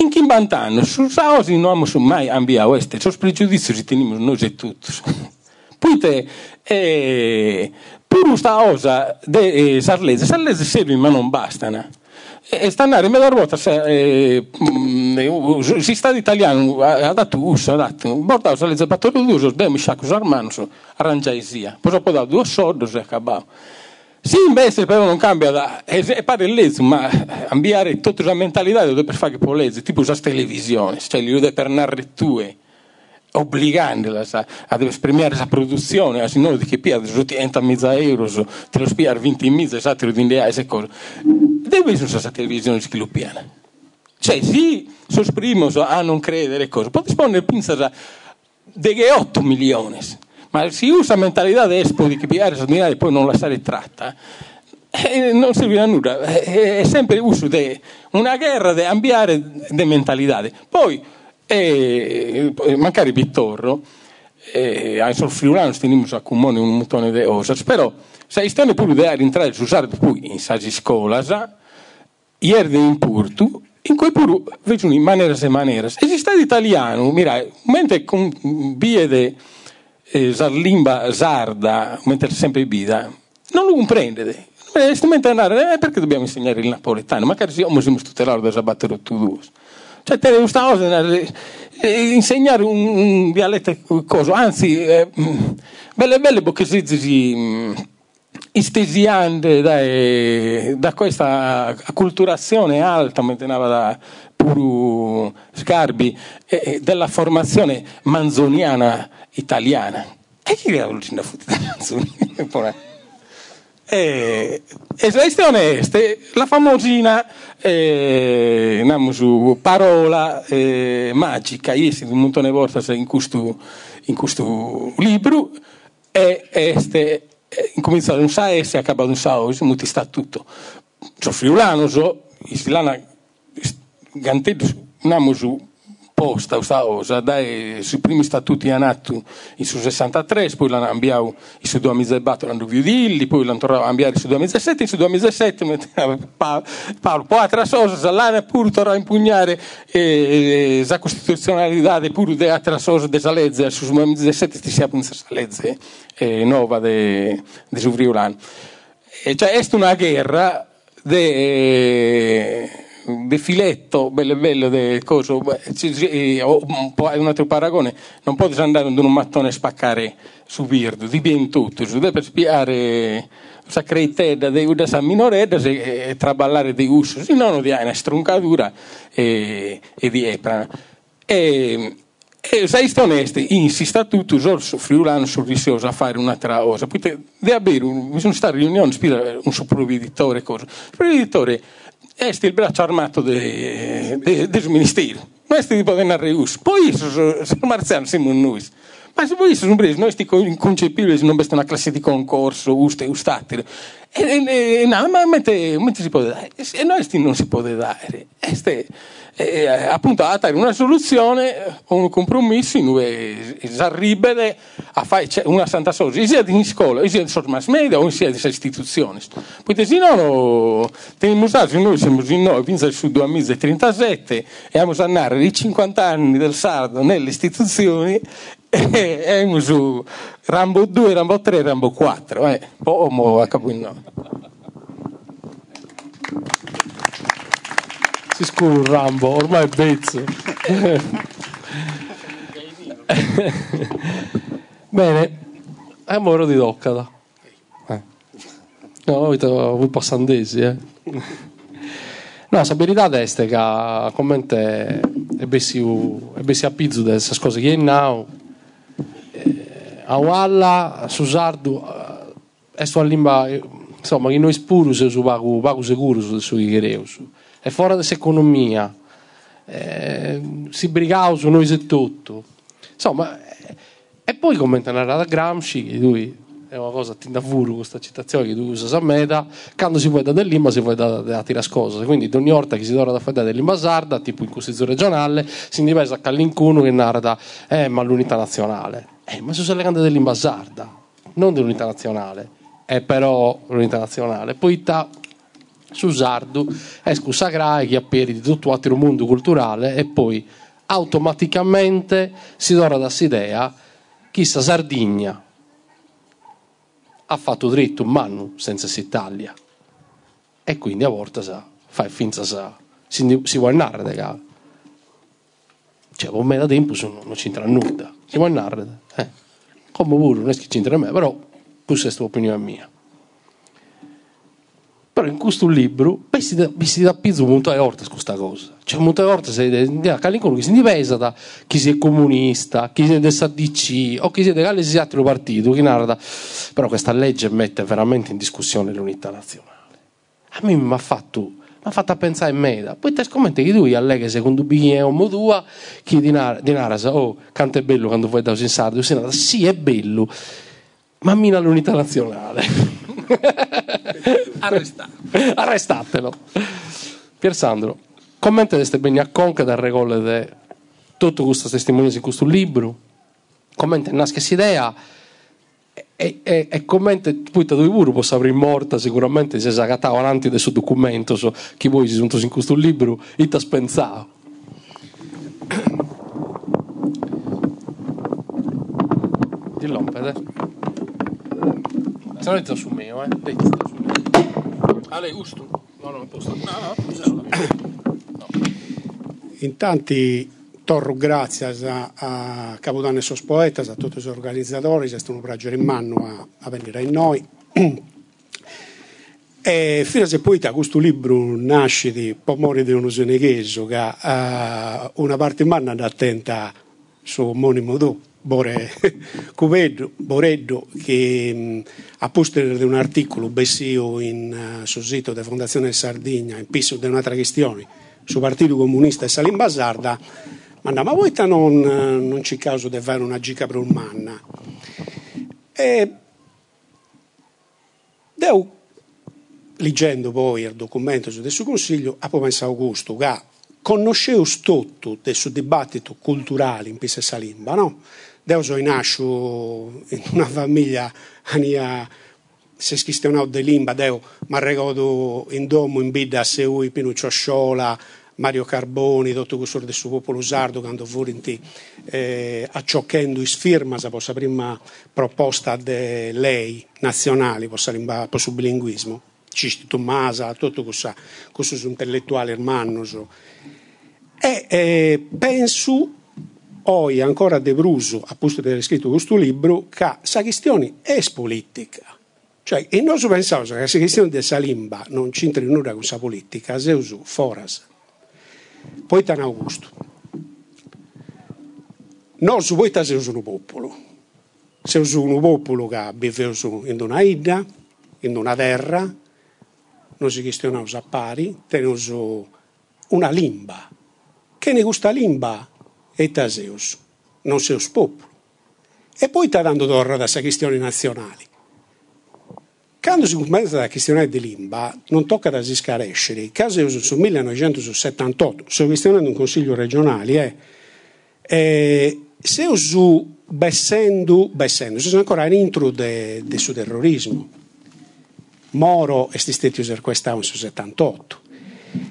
in chi bantanno, su saosi non abbiamo mai ambiato questi, sono pregiudizi che teniamo noi e tutti. (laughs) Poi eh, pur questa cosa di eh, Sarlese, Sarlese serve ma non bastano. E stannare me la ruota eh, mm, si sta italiano ha dato uso ha dato portato Sarlese battore d'uso abbiamo sciacco armano arrangiai sia poi ho dato due soldi e accabato sì, invece però non cambia da... E pare legge, ma cambiare tutta la mentalità per fare leggere, tipo la televisione, cioè li deve per narrare tue, obbligandola a esprimere la produzione, a signore di che pia, di 80 mezza euro, te lo spiare 20 in mezza, esatto, di indea, queste cose. Deve essere questa televisione sviluppiana. Cioè, sì, sosprimo a non credere cosa. Può rispondere pinza di 8 milioni ma si usa mentalità despo di pigliare e poi non lasciare tratta, eh, non serve a nulla, eh, è sempre uso di una guerra di ambiare di mentalità. Poi, eh, magari Vittorro, eh, anche sul friulano stiamo a comune un montone di cose, però se stiamo pure di entrare su usare poi in sagi scuola, ieri in Purtu, in cui pure vedono in maniera e maniera. Esiste l'italiano, mira, mentre con biede eh, limba sarda, mentre sempre bida, non lo comprende. Eh, strumento andare, eh, perché dobbiamo insegnare il napoletano? Magari siamo siamo tutelati da sabattere tu due. Cioè, te questa cosa, eh, insegnare un, un dialetto cosa, anzi, eh, belle belle perché si, si istesiante da, eh, da, questa acculturazione alta, mentre da puro Scarbi, eh, della formazione manzoniana italiana. E chi era l'ultima futura (laughs) e, e questione este, la famosina eh, su, parola eh, magica, io di un montone di volte in questo, in questo libro, e este, incominciato un sa e accabato un sa oggi, muti sta tutto. So friulano, so, islana, gantedo, namo su posta questa dai, sui primi statuti hanno nato in su 63, poi l'hanno cambiato in su 2004 l'hanno viudilli, poi l'hanno cambiare in su 2017, in su 2017 Paolo, poi altra cosa, l'hanno pure tornato a impugnare la costituzionalità pure di altra cosa della legge, su 2017 si appunto la legge eh, nuova di Suvriulano. E cioè, è una guerra di... Eh, de filetto bello bello de coso un altro paragone non puoi andare in un mattone e spaccare su virdo di ben tutto su deve spiare sa de una sa minoredda e, traballare di uso se no non di una struncatura e, e di epra e e sto onesti, insista tutto su friulano sul rischioso a fare un'altra cosa. Poi deve avere, bisogna stare in riunione, un sopravvivitore, cosa. Il sopravvivitore este il braccio armato del de, de ministero. Noi stiamo podendo reus. Poi sono marziani siamo noi. Ma se voi sono presi, noi stiamo inconcepibili, non basta una classe di concorso, uste, ustatile. E, e, e no, ma mentre, mentre si può dare? E noi non si può dare. Este, eh, appunto a dare una soluzione, un compromesso in cui si arriva a fare una santa cosa, sia in scuola, sia in mass media o sia in istituzioni. Perché se no, teniamo usato, noi siamo in noi, fino al 2037 e abbiamo a narrare i 50 anni del sardo nelle istituzioni e abbiamo su Rambo 2, Rambo 3, Rambo 4, eh, poi a capo in noi. si scuro Rambo, ormai è bezzo. (laughs) Bene, è amore di Doccata. Eh. No, voi passandesi, eh. No, la verità è che commente è bessi a pizzo queste cose che è now. Eh, a Walla, su Sardu, è sua lingua, insomma, che noi spuru se su pago, pago sicuro su. Su è fuori dall'economia, eh, si brigava su noi se tutto. Insomma, eh, e poi commenta da Gramsci, lui è una cosa tinda furu questa citazione che tu usi a meta quando si vuole da dell'imba si vuole da, da tirascosa quindi ogni volta che si dovrà da fare dell'imba sarda tipo in Costituzione regionale si indivisa a Callincuno che narra eh ma l'unità nazionale. Eh ma sono le grandi dell'imba sarda non dell'unità nazionale. È però l'unità nazionale. Poi ta su sardu è scusagrae che apperi di tutto altro mondo culturale e poi automaticamente si dovrà da idea chissà Sardigna ha fatto dritto un anno senza si taglia e quindi a volte sa, fa finta sa, si, si vuole narrare che cioè con me da tempo sono, non c'entra nulla si vuole narrare eh. come pure non è che c'entra me però questa è l'opinione mia però in questo libro si da, si dà pizzo molto a orte questa cosa. Cioè molte volte si qualcuno che si divesa da chi si è comunista chi si è del SADC o chi si è di altro partito chi narra però questa legge mette veramente in discussione l'unità nazionale. A me mi ha fatto mi ha fatto pensare in me poi te scommente che lui allega secondo Bignie o Modua chi di Nara oh quanto è bello quando vuoi da in sardo sì è bello ma mina l'unità nazionale (laughs) Arrestate. Arrestatelo. Pier Sandro, commenta queste conca da regole di tutto questa testimonianza in questo libro, commenta questa idea e, e, e commenta poi da due pure può aprire morta sicuramente se si agattava avanti del suo documento so, chi voi si sono in questo libro e ti pensato dillo se no detto su me, eh. Detto su me. A lei gusto? No, no, posto. No, no, no. Intanto torro grazie a, a Capodanno e sos poetas, a tutti gli organizzatori, è stato un piacere in mano a, a venire a noi. E fino a se poi da questo libro nasce di Pomori di uno senegheso che uh, una parte in mano attenta suo omonimo dopo Bore, Cuveddo, Boreddo che mh, a postare di un articolo bessio in uh, sul sito della Fondazione Sardegna in piso di un'altra questione sul Partito Comunista e Salim Basarda ma ma voi non, non c'è caso di fare una gica per un manna e devo leggendo poi il documento del suo consiglio a poi pensato Augusto che conoscevo tutto del dibattito culturale in Pisa Salimba no? Io sono nato in una famiglia che si schistionava di limba, io mi ricordo in domo in bida a Seui, Pinuccio Sciola, Mario Carboni, tutto questo del suo popolo sardo, quando furono eh, accioccando is firma, la prima proposta di lei nazionale, per il bilinguismo, Cisti Tommasa, tutto questo, questo intellettuale hermano. E eh, penso poi ancora De Bruso, appunto di aver scritto questo libro, che la questione è politica. Cioè, e noi pensiamo che la questione di Salimba non c'entra nulla con la politica, se uso foras. Poi Tan Augusto. Noi su voi siamo un popolo. Siamo un popolo che vive in una ida, in una terra, non si questioniamo a pari, teniamo una limba. Che ne gusta limba? e Taseus, non seus popolo. E poi sta dando d'orra da questioni nazionali. Quando si comincia la questione di Limba, non tocca da scarescere. Caso sul 1978, sto questionando un consiglio regionale, eh, eh, se su Bessendo, Bessendo, si sono ancora all'intro del suo terrorismo. Moro e stati usati questa nel 78.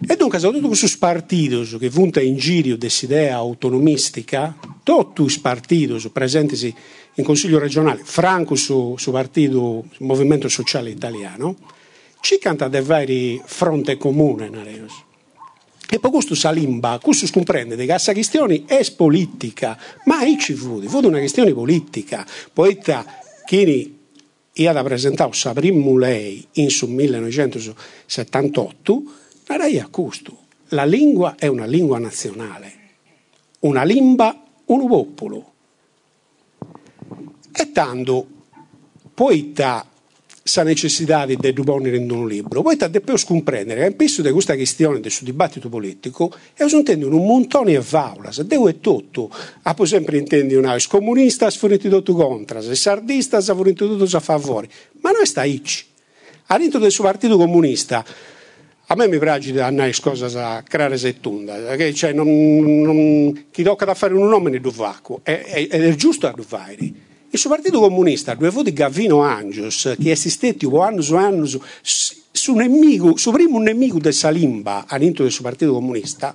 E dunque, tutti questi partiti che vunta in giro idea autonomistica, tutti i partiti presenti in Consiglio regionale, Franco su, su partito Movimento Sociale Italiano, ci canta di veri fronte comune. E poi questo Salimba, questo comprende che questa questione è politica, ma ci fu, fu una questione politica. Poeta che ha presentato Sabrin lei in su 1978 Narei a questo. La lingua è una lingua nazionale, una limba, un popolo. E tanto poeta sa necessità di deduponere in un libro. Poi devo comprendere che in peso di questa questione del suo dibattito politico è un un montone e vaula, se devo è tutto. Ha poi sempre intendi una is comunista fornito tutto contro, se sardista ha fornito tutto a favore, ma non sta ici. All'interno del suo partito comunista a me mi piace andare cose a creare settunda, cioè non, non, chi tocca da fare un nome ne dovacco, ed è, giusto a fare. Il suo partito comunista, due voti Gavino Angios, che è esistito anni su anni su, nemico, su primo nemico del Salimba all'interno del suo partito comunista,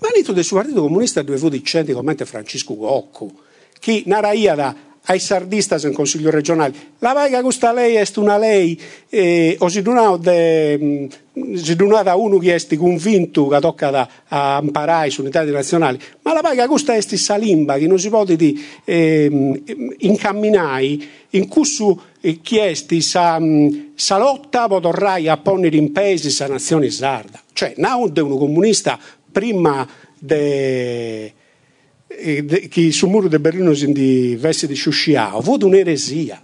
ma all'interno del suo partito comunista due voti centi come Francesco Gocco, che naraia da ai sardistas in consiglio regionale. La vaiga questa lei è una lei, eh, o si donava da uno che è convinto che tocca da, a imparare sull'unità nazionali, ma la vaiga questa è questa limba che non si può di, eh, incamminare in cui eh, chiesti sa, sa lotta potrà a ponere in paesi sa nazione sarda. Cioè, non è uno comunista prima de che sul muro di Berlino si veste di Sciusciao, fu un'eresia.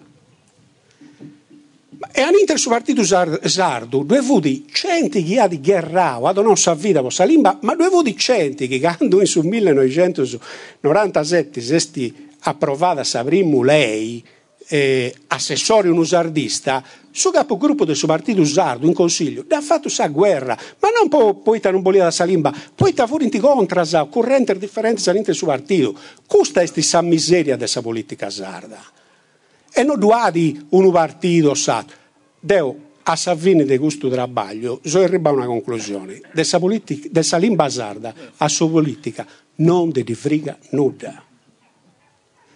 E all'inter suo partito sardo, due avuti centi che ha di guerrao, ha non sa vita per limba, ma due avuti centi che quando in su 1997 sesti approvata Sabrimu lei, eh, assessore un usardista, suo capogruppo del suo partito usardo in consiglio, ha fatto sa guerra, ma non può poi non voleva da salimba, poi ta fuori in contrasa, corrente differenza all'interno del suo partito. Questa è questa miseria della politica sarda. E non duadi un partito sa, deo a Savini di questo trabaglio, so arriva una conclusione, dessa, politica, dessa limba sarda, a sua politica, non de frega nulla.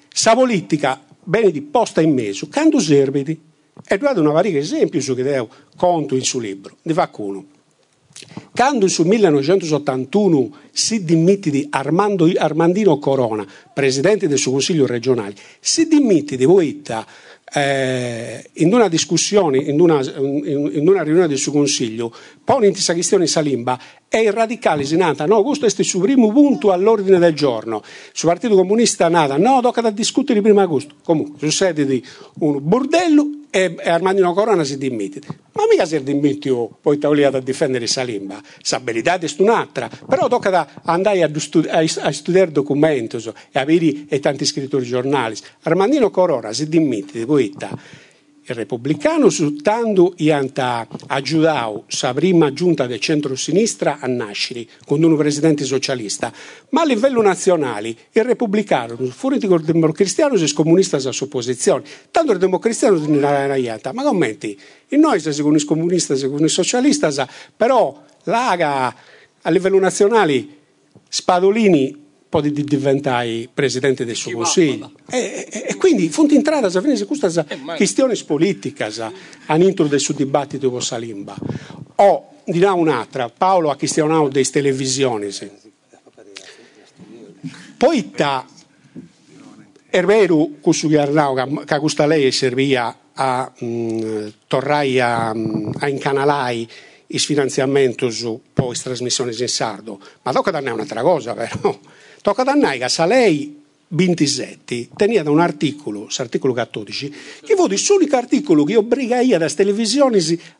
Sa politica bene di posta in mezzo, quando serviti, e date una variga esempio su che devo conto in suo libro, ne fa uno. Quando sul 1981 si dimitti di Armando, Armandino Corona, presidente del suo consiglio regionale, si dimitti di Voitta eh, in una discussione, in una, in una, riunione del suo consiglio, pone in questa questione Salimba e i radicali si nata, no, questo è il suo primo punto all'ordine del giorno. Sul Partito Comunista nata, no, tocca da discutere prima agosto. Comunque, su sede di un bordello e, e Armandino Corona si dimette. Ma mica si è dimettito poi tagliato a difendere Salimba, s'abilità è un'altra, però tocca da andare a, studi- a, a studiare documenti e avere e tanti scrittori giornali. Armandino Corona si dimette, poi il repubblicano soltanto ha aiutato la prima giunta del centro-sinistra a nascere con un presidente socialista, ma a livello nazionale il repubblicano, fuori del democristiano, è comunista a sua posizione. Tanto il democristiano non è una ma commenti, in noi siamo comunisti, siamo socialisti, però l'aga a livello nazionale Spadolini po' di diventare presidente del suo consiglio. E, e, e, quindi, fonte entrata, a finire questa eh, questione politica, all'interno del suo dibattito con Salimba. O, di là un'altra, Paolo ha questionato delle televisioni. Poi, ta, è vero che questa lei serviva a mm, tornare a, mm, a incanalare il finanziamento su poi trasmissioni in sardo, ma dopo da è un'altra cosa, però. Tocca da Naiga, sa lei 27 tenia un articolo, l'articolo 14, che fu l'unico articolo che obbliga io da televisioni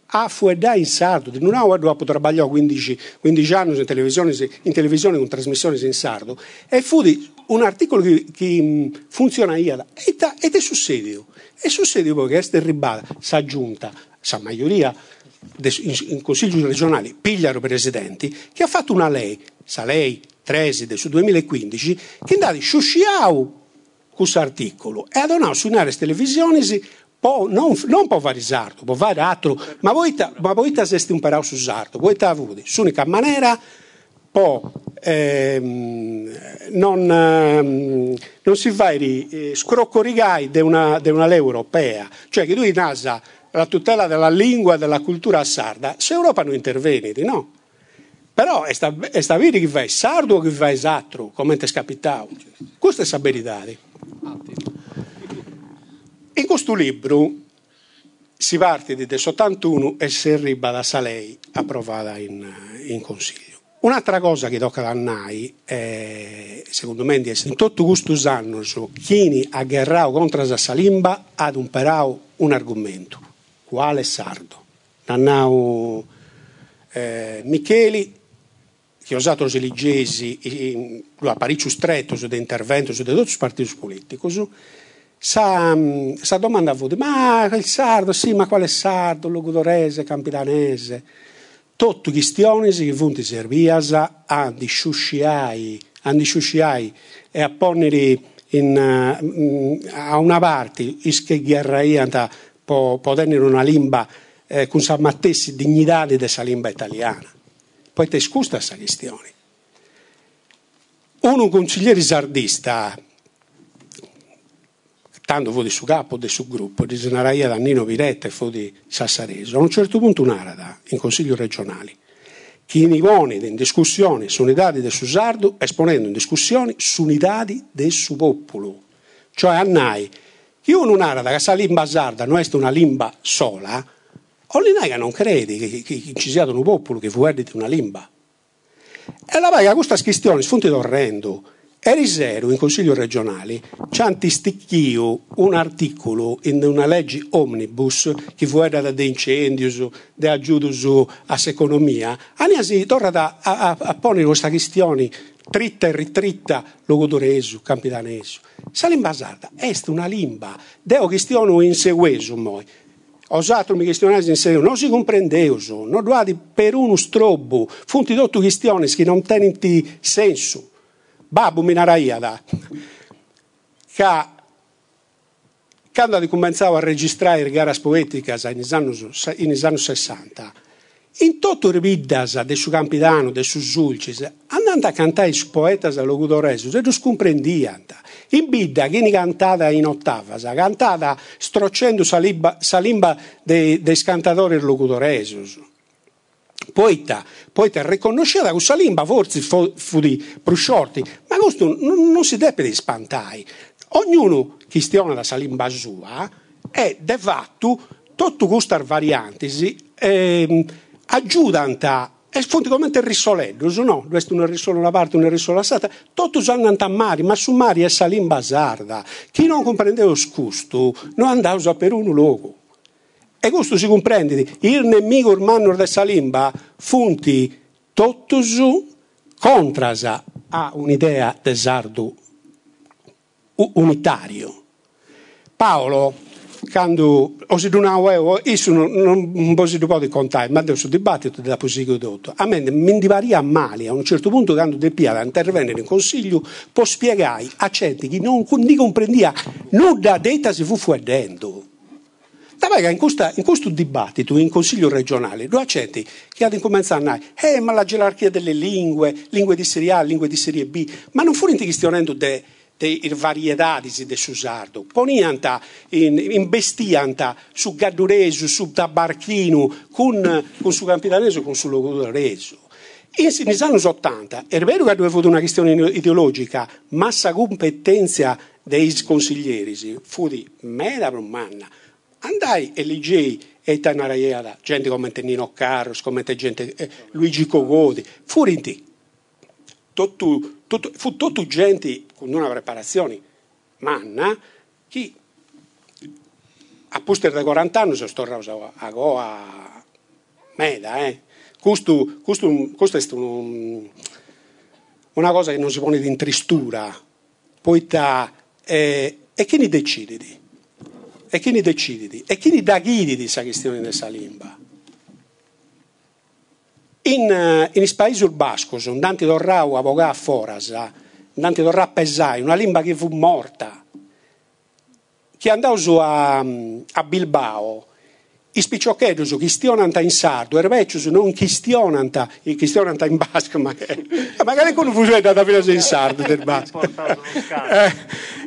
a fuedare in sardo. Non ho dopo trabagliato 15, 15 anni in televisione, in televisione con trasmissioni in sardo e fu un articolo che, che funziona io ed è successo. E succede perché questa ribada, sa giunta, sa maggioria in consigli regionali pigliano presidenti, che ha fatto una lei, sa lei, Treside su 2015, che andava sciusciau questo articolo e ha donato su un'area televisioni po, non, non può fare sardo, può fare altro, ma voi, ma voi siete un parao su sardo, voi avete l'unica maniera può ehm, non, ehm, non, si fa eh, scroccorigai di una, de una lei europea, cioè che tu in NASA la tutela della lingua della cultura sarda, se Europa non interviene, no? Però è, sta, è stabilito che fai sardo o che fai esatto, come ti è capitato. Questa è verità. In questo libro si parte di 81 e si arriva da Salei approvata in, in consiglio. Un'altra cosa che tocca a noi, è, secondo me, è che in tutto questo anno chi ha guerrato contro la Salimba ha un un argomento quale sardo. Nannau eh, Micheli, che ha usato i liggesi, a Parigi stretto di intervento di tutti i partiti politici, sa, sa domanda a voi, ma il sardo, sì, ma quale sardo, logudorese, campidanese? Tutte questioni che vunti serviasa a disciusciai, a disciusciai e a ponere in, uh, a una parte, ische gherraianta, può, può tenere una lingua eh, con sa mattessi dignità di questa lingua italiana. Poi ti scusa questa questione. Un consigliere sardista tanto fu di suo capo, del suo gruppo, di Senaraia da Nino Viretta e fu di Sassareso. A un certo punto un'arada in consiglio regionale che ne pone in discussione su unità del suo sardo, esponendo in discussione su unità del suo popolo. Cioè a noi, che un'arada che sa limba sarda non è una limba sola, o l'inai non crede che, che, che, ci sia un popolo che fu una limba. E la vaga questa questione sfonte d'orrendo Erisero, in consiglio regionale, ci ha antisticchio un articolo in una legge omnibus che fu da de incendios, de aggiudus a economia, si torna a, a, a porre questa questione tritta e ritritta logodoresu, campitanesu. Sa limba sarda è una limba, deo questione in seguesu Osato mi questionare in serio, non si comprendeu, non guardi per uno strobo, funti tutte questioni che non tengono senso. Babu Minaraiada, che quando cominciava a registrare gare poetiche negli anni 60, in tutto il vidas del suo campidano, del suo zulcis, andando a cantare i poetas locudoresus, e non comprendiano. In bidda, che cantata in ottava, cantata strocendo sa limba dei, dei cantatori locudoresus poeta, poeta riconosciuta questa lingua forse fu, fu di prosciorti, ma questo non, non si deve spantare. Ognuno che stiona da lingua sua è de fatto tutte queste varianti eh, aggiudano è fondamentalmente il risoleddo, no? Questo è un risolo una parte, un risolo l'altra. Tutti andano a mare, ma su mare è salimba sarda. Chi non comprendeva lo scusto non andava per un luogo. E questo si comprende. Il nemico urbano della limba funti tottusu contrasa a un'idea del sardo unitario. Paolo, quando ho si donavo, io non, non posso di contare, ma adesso dibattito della posizione tutto. A me mi divaria male, a un certo punto, quando De Pia intervenire in consiglio, può spiegare a certi che non, non comprendia nulla detta si fu fuggendo. Tabega in, in questo dibattito in Consiglio regionale, due accetti che hanno cominciato a dire, eh, ma la gerarchia delle lingue, lingue di serie A, lingue di serie B, ma non furono questionando de, de varietà di susardo, ponianta, in, investianta su gadduresu, su tabarchino, con, con su campitaneso, con su logoreso. Negli anni 80 è vero che aveva avuto una questione ideologica, ma la competenza dei consiglieri fu di mera romanna andai e leggei Eta Naraiera, gente come Nino Carlos, come gente, eh, Luigi Cogodi, fuori in te. Tutto, tutto, fu tutto gente con una preparazione manna che a poster da 40 anni sono stato a Goa meda, eh. Questo, questo, è un, una cosa che non si pone in tristura, poi ta, eh, e chi ne decide? e chi ne decide? E chi ne dà guidi di questa questione della lingua? In, eh, in paesi bascos, Dante Dorrau avogà a Forasa, Dante Dorrà pesai, una lingua che fu morta, che andò a, a Bilbao, i spicciocchedos che stionanta in sardo, ervecius non chi stionanta, chi stionanta in basco, ma che, magari con un da fino in sardo del basco. eh,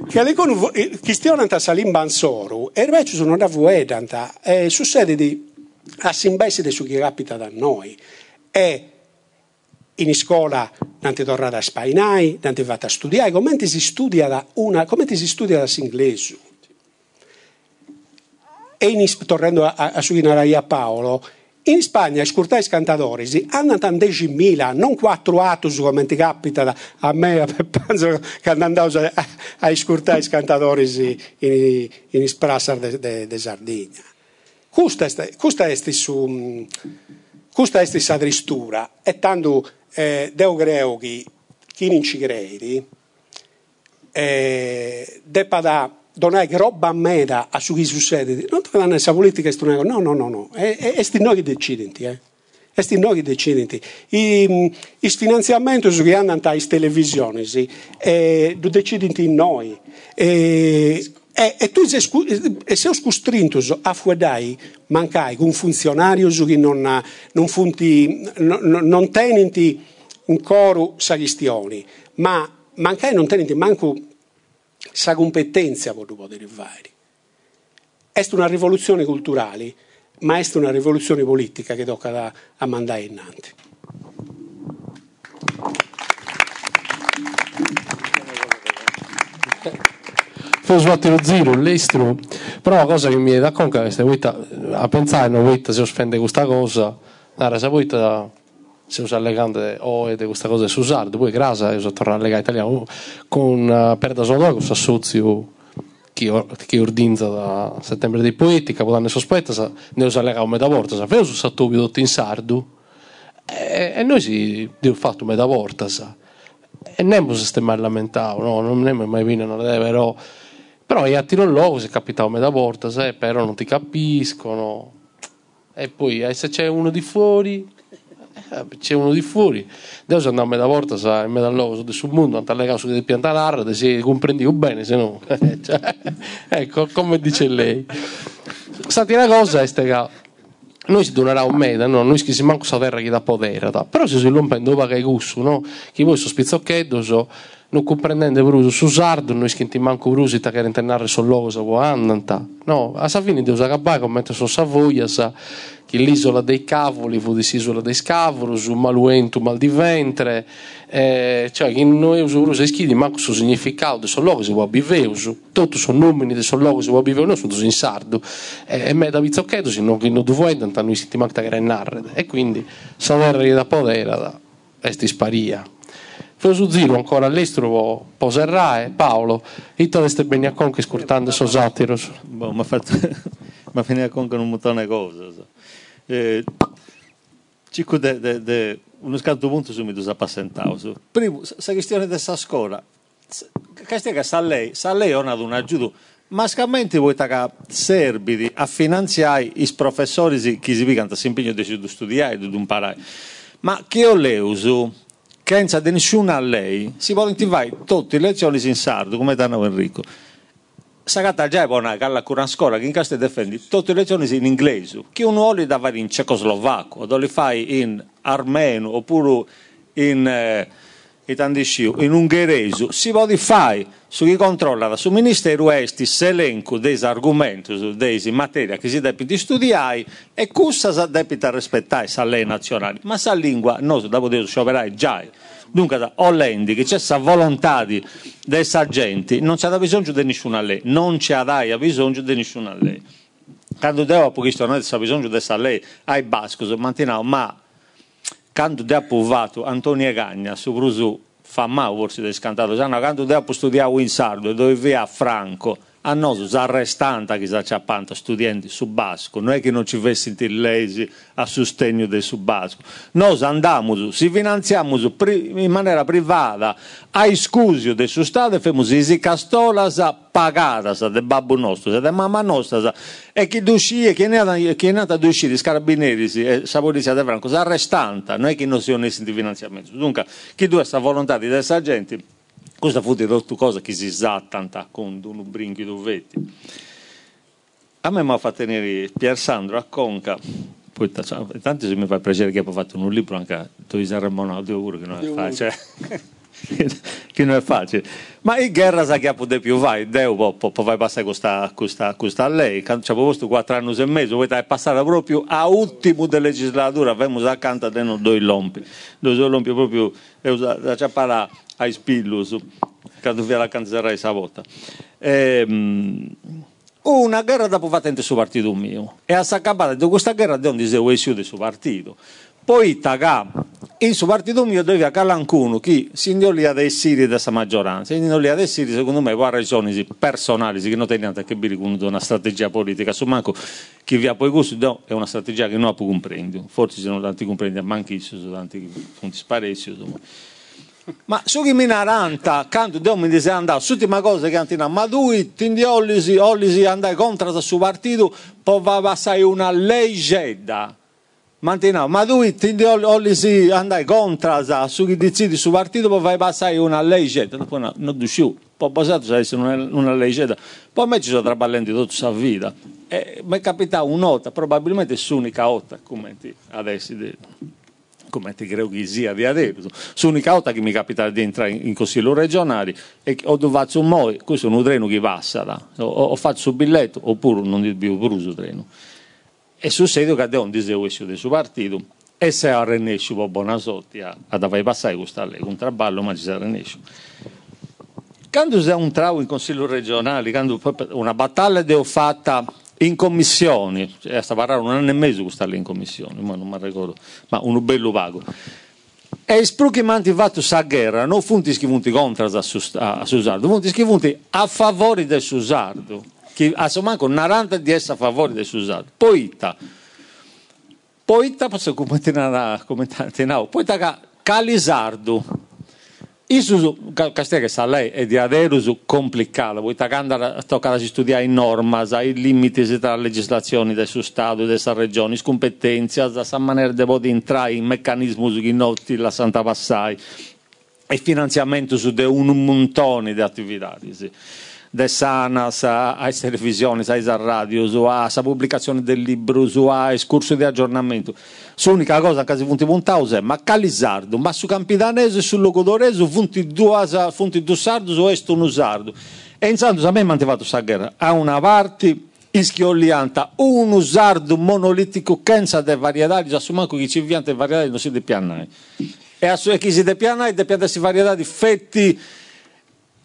che le con chi stionanta salimba ansoru, ervecius non da vuedanta, eh, succede di a simbeside su chi capita da noi. E in scuola Dante torna da spainai, Dante va a studiare, come si studia da una, come si studia da inglese? E in, tornando a, a suonare a Paolo, in Spagna i scurtai scantatori hanno 10.000, non 4 atus come ti capita a me, a (laughs) Peppanzo, che andavo a, a scurtai scantatori in, in de, de Sardegna. questa è, questa è su, questa è sa tristura, e tanto eh, deo creo che chi non ci credi, eh, debba da donare roba a meta a su chi succede, non dare questa politica, no, no, no, no, è, è, è noi che decidenti, eh. Questi noi che decidenti. I, i finanziamenti che hanno alle televisioni, sì, eh, lo decidenti noi. Eh, e, e tu e sei costretto a fuedai mancai con funzionari che non, non, funti, non, non tenenti un coro sagistioni, ma mancai non tenenti manco sa competenza per poter fare. È una rivoluzione culturale ma è una rivoluzione politica che tocca a mandare innanzi. Forse fatto lo zero, l'estero, però una cosa che mi è da conca è che a pensare non vuoi se offende questa cosa, allora se vuoi se usa legante o è questa cosa su sardo, poi grasa usa tornare legare italiano con uh, per da solo questo socio che ordinza da settembre dei poeti, Capodanno sospetta, ne usa l'era un meda volta, sapeva su satto tutto in sardo, e, e noi si abbiamo fatto meda volta, e non si stai mai lamentato, no? non è mai venuto, non è vero, però io attiro il logo, si è capitato meda volta, però non ti capiscono, e poi eh, se c'è uno di fuori eh, c'è uno di fuori. Adesso andiamo a volta sa, in mezzo all'oso sul mondo andare a casa di piantare se comprendiamo bene se no (laughs) cioè, ecco come dice lei. Stati una cosa è che noi si donerà un meta, no? noi si manco sa terra che da potere, però se si rompendo va che gusto, no? Che voi so spizzochetto, so, non comprendendo bruso su sardo, noi schienti manco brusi che internare sul logo sa può andare, no? A sa fine devo acabare come su Savoia, sa che l'isola dei cavoli fu disisola dei scavoli, un maluento mal di ventre, eh, cioè che noi usiamo i schidi, ma questo significato del logo si può bivere, tutti sono nomi del logo si può bivere, noi sono in sardo, e me da vizzoccheto, se non che non vuoi, tanto noi si ti manca che narrare, e quindi sapere da potere, da esti sparia. Fosu Ziro ancora all'estero poserrae Paolo ito deste bene a conche scurtando so satiros. Boh, ma fatto (laughs) ma finire a conche un montone cose. So eh, Cico de, de, de, uno certo punto subito si è passentato. Primo, questa questione scuola, questa che sa lei, sa lei ha dato un aiuto, ma scamente vuoi che servi a finanziare i professori che si picano si impegnano di studiare, di imparare. Ma che ho leuso, che senza nessuno a lei, si vogliono vai tutte le lezioni in sardo, come danno Enrico. Sagata già è buona che cura scuola che in casa difendi tutte le lezioni in inglese. Che uno vuole da fare in cecoslovacco o le fai in armeno oppure in eh, in ungherese si può fare su chi controlla sul ministero esti l'elenco dei argomenti dei materia che si deve studiare e cosa si deve rispettare sa lei nazionale ma sa lingua noi dopo di scioperai già Dunque, da Ollendi, che c'è questa volontà di, dei sargenti, non c'è bisogno di nessuna lei, non c'è bisogno di nessuna lei. Quando devo questo non c'è bisogno di questa lei ai bascos, ma quando devo provato Antonio Gagna su Brusu fa mai forse del scantato, quando devo studiare in sardo dove via Franco, a noi arrestanta che ci appanta studenti su Basco, non è che non ci avessi lesi a sostegno del Subasco. Noi andiamo, si finanziamo in maniera privata a scusio del suo Stato e facciamo i castolas pagata del babbo nostro, della mamma nostra e chi uscì, chi è nato ad uscire, i carabinieri e la polizia di Franco, arrestanta, non è che non si uniscono di finanziamento. Dunque, chi ha questa volontà di essere agenti questa fu di rotto cosa che si sa tanta con un brinchi dovetti. A me mi ha fatto tenere Pier Sandro a Conca, poi tanto se mi fa piacere che ha fatto un libro anche tu saremmo no, Dio pure che non è facile. (laughs) che non è facile. Ma in guerra sa che può più vai, Deo può fare passare questa, questa, questa a lei, ci abbiamo posto quattro anni e mezzo, poi è passata proprio a ultimo della legislatura, abbiamo accanto a due lompi, due lompi proprio, da parlare ai spillus, quando vi la canzerei questa volta. Ehm, una guerra dopo fatente su partito mio e a s'accabare di questa guerra di onde si uscito del suo partito Poi taga, in suo partito mio doveva calancuno che si indolia dei siri della maggioranza. Si indolia dei siri, secondo me, per ragioni personali, che non teniamo a che dire con una strategia politica. Su manco chi vi ha poi gusto è una strategia che non più compreso. Forse se non tanti comprendi, manchi sono tanti punti sparesi. Ma su chi mi naranta, quando Dio mi dice andare, l'ultima cosa che antina, ma tu ti ollisi, ollisi andai contro il suo partito, poi va passare una leggenda Mantina, ma ti ollisi andai contro su chi decidi su partito, poi vai passare una legge, poi non, non più, poi passato se essere una, una legge, poi me ci sono traballando tutta la vita, e mi è capitato un'ota, probabilmente è l'unica volta, come adesso, come ti credo che sia di adesso, l'unica volta che mi capita di entrare in, in consiglio regionale e ho dovuto un mo, questo è un treno che passa, ho, ho fatto il biglietto, oppure non è più il treno. E succede che abbiamo disegno del suo partito. E se a Renescio può buona sorte a, a fare passare questa legge, un traballo ma ci sarà Renescio. Quando c'è un travo in consiglio regionale, quando una battaglia che ho fatta in commissione, cioè, sta parlando un anno e mezzo questa lì in commissione, ma non mi ricordo, ma un bello vago. E spruchi manti fatto sa guerra, non funti schifunti contro a, a Susardo, funti schifunti a favore del Susardo che assomanco 40 di essa a favore del Susardo. Poi poi posso commentare commentare poi ta Calisardo Isso castia che sa lei è di adesso complicato, poi andare a studiare in norma, i limiti della legislazione del suo Stato, della regione, le competenze, la maniera di entrare in meccanismi che noti la Santa Passai e finanziamento su un montone di attività. Sì de sanas, a televisioni, a radio, a pubblicazione del libro, a escurso di aggiornamento. L'unica cosa che si funti puntare è ma calisardo, ma su campidanese e sul logodoreso funti due, funti due sardo o est un sardo. E intanto a me mi hanno fatto guerra a una parte ischiolianta un usardo monolitico senza de varietà, già su manco che ci viante varietà non si depiannai. E a su chi si depiannai, depiannai varietà di fetti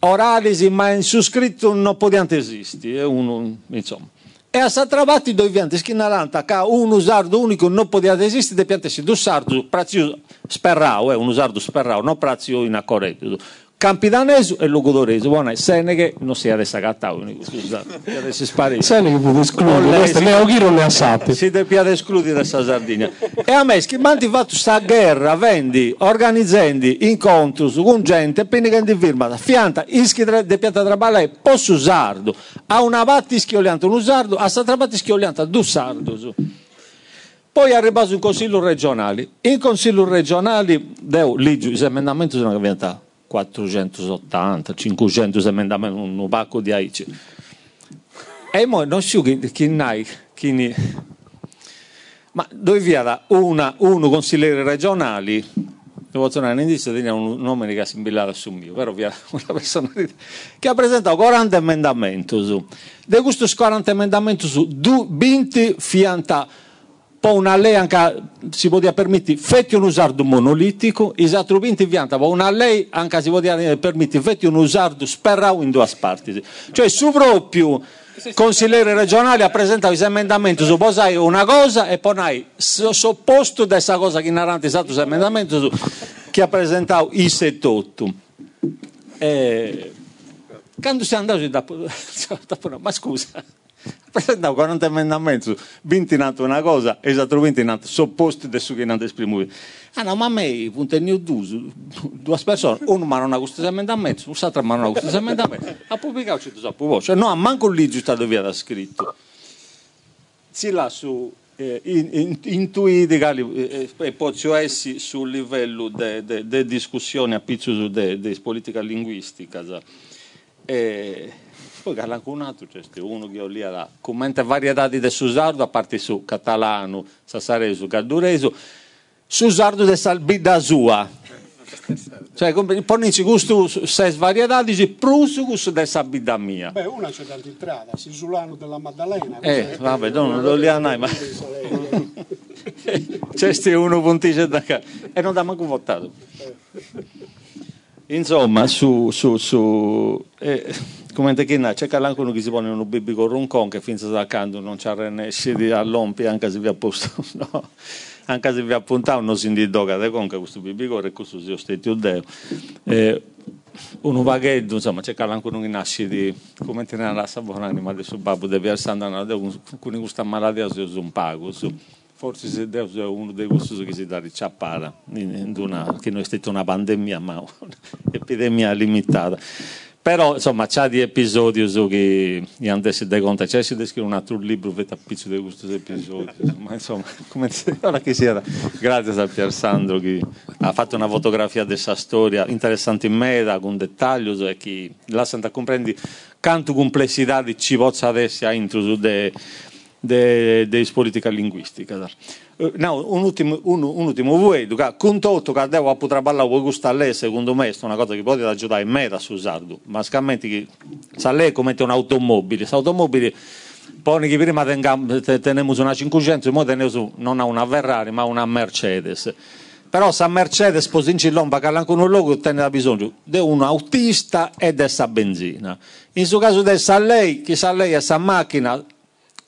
oralisi, ma in su scritto non poteva esistere, uno, insomma. E a Satravati dove viene schinalanta che un usardo unico non poteva esistere, de piantesi due sardo, prazio sperrao, eh, un usardo sperrao, non prazio in accorretto. Campidanese e Lugudorese, buona Seneghe non si è adesso agattato, scusate, adesso sparito. Seneghe può escludere, questo Leo non ne ha sappi. Si deve escludere questa Sardegna. E a me, che manti fatto questa guerra, vendi, organizzando incontri con gente, appena che di firma, fianta, ischi de pianta traballa e posso usarlo. A una batti schiolianta un usardo, a sta trabatti schiolianta due sardo. Poi è arrivato in consiglio regionale. In consiglio regionale, devo, lì, gli emendamenti sono diventati 480, 500 emendamenti, un pacco di aici. E mo non so chi, chi nai, chi ma dove vi era una, uno consigliere regionali, devo tornare in indizio, tenia un nome che assimilava su mio, però vi era (laughs) una persona che ha presentato 40 emendamenti su. De questi 40 emendamenti su, 20 fianta poi una lei anche si poteva permettere fetti un usardo monolitico, i altri vianta, una lei anche si poteva permettere fetti un usardo sperrao in due parti. Cioè su proprio consigliere regionale ha presentato i emendamenti su posai una cosa e poi hai sopposto da questa cosa che in avanti è stato emendamento su, che ha presentato i 78. E, quando si è andato dopo, (laughs) ma scusa presentavo 40 emendamenti, 20 nato una cosa, esattamente nato, sopposti da su che non esprimo. Ah no, ma a me, punto ho due, persone, uno mi non ha questo emendamento, l'altro mi non ha questo emendamento, ha pubblicato c'è troppo voce, cioè, no, a manco lì giù stato via da scritto. Si là su eh, intuiti eh, e poi essere sul livello di discussione a pizzo di politica linguistica. Eh, poi un altro c'è uno che ho lì alla commenta varietà di Susardo, a parte su catalano, sassareso, gaddureso, Susardo de salbida sua. Cioè, ponici gusto sei varietà, dici plus gusto de sabida mia. Beh, una c'è dall'entrata, Sisulano della Maddalena. Eh, vabbè, non lo li hanno ma... (laughs) C'è uno puntice da qua. E non da manco votato. Insomma, su... su, su eh, come te che c'è anche uno che si pone un bibi con un con che finché sta accanto non ci arrenesce di all'ompi anche se vi ha posto (laughs) no anche se vi ha puntato non si indica che con questo bibi con e questo si ostetti o deo. Eh, un vaghetto insomma c'è anche uno che nasce di come te ne la sabona ma adesso babbo deve essere andato con questa malattia si usa un pago su forse è uno dei vostri che si dà ricciappata in una, che non è stata una pandemia ma (laughs) un'epidemia limitata. Però insomma c'è di episodi che gli hanno dai conti. C'è si descrive un altro libro per pizzo di questi episodi. Ma insomma come ora che sia grazie a Pier Sandro che ha fatto una fotografia di questa storia interessante in meta con dettagli e che lascia comprendere. Quanto complessità di ci adesso intro su de de, de linguistica. Uh, no, un ultimo, un, un ultimo vedo che con tutto che devo poter parlare con questa lei, secondo me, è una cosa che può aiutare me da usarlo, ma scammetti che sa lei come un'automobile, questa automobile poi che prima teniamo una 500, ora teniamo non una Ferrari ma una Mercedes. Però se Mercedes posinci lomba che anche un logo tiene bisogno di un autista e di questa benzina. In questo caso adesso lei che sa lei questa macchina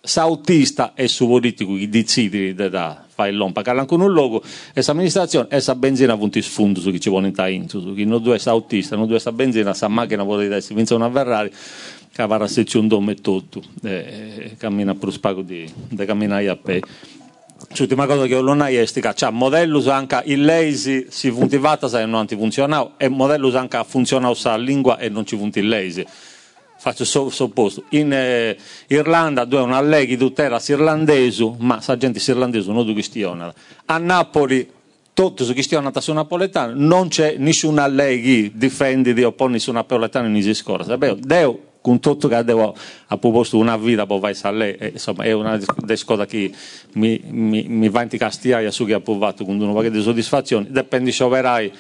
sautista e su politico che decide da fare l'ompa che con un logo e amministrazione e sa benzina punti sfondo su chi ci vuole in su chi non due sautista non due sa benzina sa macchina vuole essere vince una Ferrari va a secci un dome tutto e cammina per spago di, di camminare a pe. L'ultima cosa che non è che c'è modello anche il lazy si funtivata se non funzionava e modello anche funziona la lingua e non ci funti il lazy faccio sopposto, in eh, Irlanda dove una leghi di terras irlandese, ma sa gente irlandese non questione. A Napoli tutto su questione su napoletano non c'è nessuna leghi difende di opporre su napoletano in scorsa. Deo con tutto che devo a proposto una vita poi vai a lei, insomma è una cose che mi, mi, mi va in castiaia su che ha provato con una paio di soddisfazione, dipende se operai,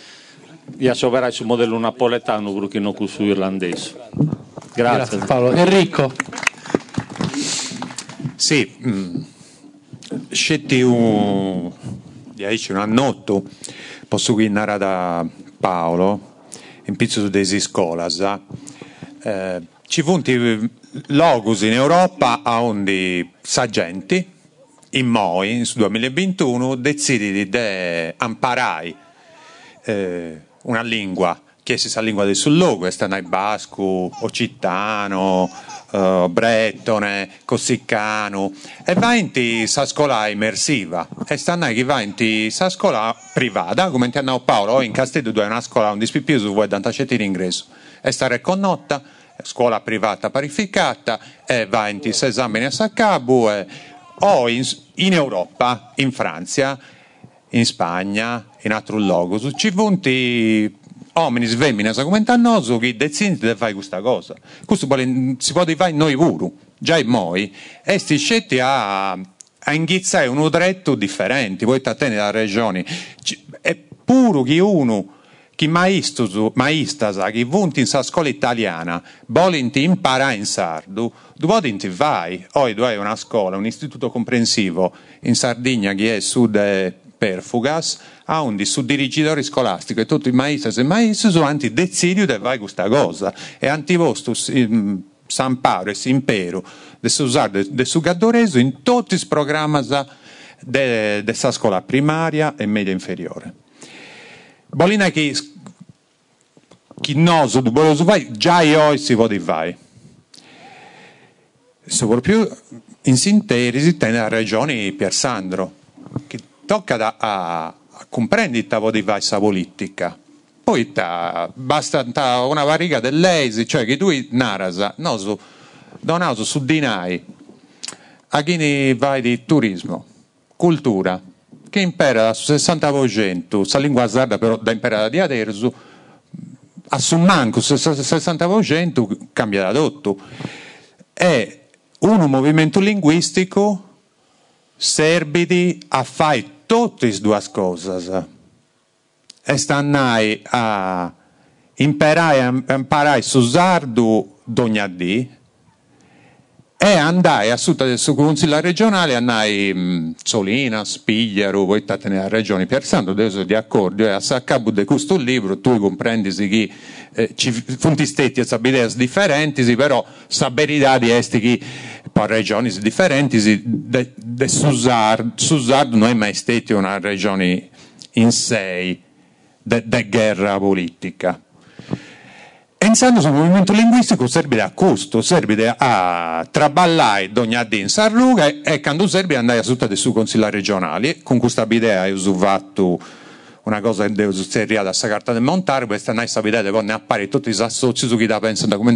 io operai sul modello napoletano perché non su irlandese. Grazie. Grazie Paolo. Enrico. Sì, mm, scetti un, dieci, un annotto, posso guidare da Paolo, in pizzo desi scolas, eh, ci funti logus in Europa a onde sagenti, in Moi, nel 2021, decidi di de amparai eh, una lingua chiesi la lingua del sullogo, stanno basco, occitano, uh, brettone, cossiccano, e va in sa scuola immersiva, e stanno che va in sa scuola privata, come ti hanno Paolo, in Castello dove è una scuola un dispipiù su vuoi dantacetti l'ingresso, e sta riconnotta, scuola privata parificata, e va in esami a Saccabu, e, o in, in Europa, in Francia, in Spagna, in altro luogo, ci punti uomini e femmine come tannoso che decidono di fare questa cosa. Questo si può fare noi pure, già in noi, e si scetti a, a inghizzare un dretto differente, voi attenti da regioni, è pure che uno che maistas, maistas che vunti in sa scuola italiana, volinti imparare in sardo, dove vai, oggi hai una scuola, un istituto comprensivo in Sardegna che è sud Perfugas, a un suddirigitori scolastico e tutti i maestri e maestri sono anti decidio di fare questa cosa e anti vostro San Paolo e Impero di usare del sugadoreso in tutti i programmi della scuola primaria e media inferiore. Bolina che chi non so fare, già io si può fare. Soprattutto in sintesi nella regione Pier Sandro, tocca da, a, a comprendere di questa politica. Poi ta, basta ta, una variga dell'ESI, cioè che tu narasa, no, su, donato su dinai, a chi vai di turismo, cultura, che impera su 60%, sa lingua sarda però da imparare di adesso, a su manco su 60% cambia da tutto. È un movimento linguistico serbidi a fare tutte le due cose. E stanno a imparare, a imparare su sardo ogni dì e andai a sud del suo consiglio regionale, andai mh, Solina, Spigliaro, voi state nella regione Piersando, adesso di accordo, e a capo di questo libro tu comprendi che eh, ci funti stetti e idee differenti, però sa verità di esti che per regioni differenti, de, de Susard, non è mai stata una regione in sé di guerra politica. Pensando sul movimento linguistico serve a costo, serve a traballare ogni anno in Sarruga e quando serve andare a tutta le sue consigli regionali. Con questa idea ho fatto una cosa che devo succedere da questa carta del montare, questa è una idea che ne appare tutti i associ su chi da pensano come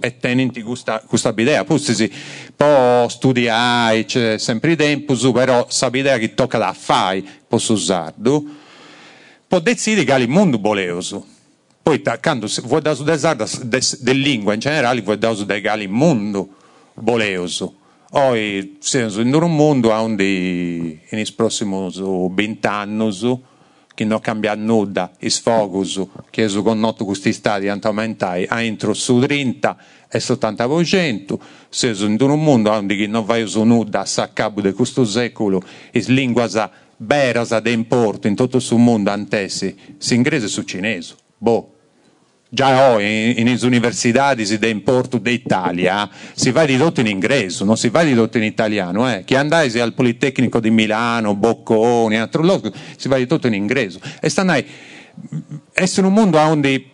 e tenenti questa, questa idea. Poi si può studiare, c'è sempre tempo, però questa idea che tocca da fare, posso usarlo, può decidere che il mondo volevo poi, quando vuoi dare desarda de lingua in generale, vuoi dare dei gali mondo boleoso. Oggi siamo in un mondo onde in prossimi 20 anni che non cambia nulla, il focus che è con questi stati aumentare entro su 30 e 70%, siamo in un mondo onde non va su nulla a capo di questo secolo, le lingue beras di importo in tutto il mondo antesi, si inglese su cinese. Boh già ho in, in università di importo d'Italia si va ridotto in ingresso, non si va ridotto in italiano. Eh. Chi andai al Politecnico di Milano, Bocconi, altro luogo, si va ridotto in ingresso. E stanno essere un mondo onde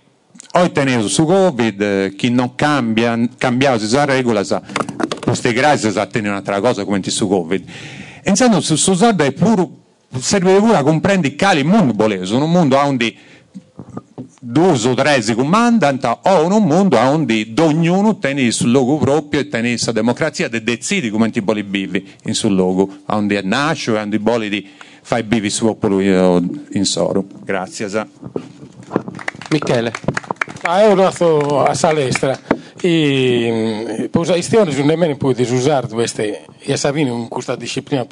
ho tenuto su Covid, chi non cambia, cambiava questa regola, sa, queste grazie sa tenere un'altra cosa come su Covid. E insomma, su, su è pure, serve pure a comprendere quale mondo voleva, un mondo onde due o tre si comandano o in un mondo onde ognuno tiene il suo logo proprio e tiene la democrazia e decide come ti vuole vivere in suo logo, onde nasce e onde vuole di fare vivere il suo popolo in soro. Grazie. Michele. Ah, io nato a Salestra e per la questione non nemmeno può usare queste e Savini in questa disciplina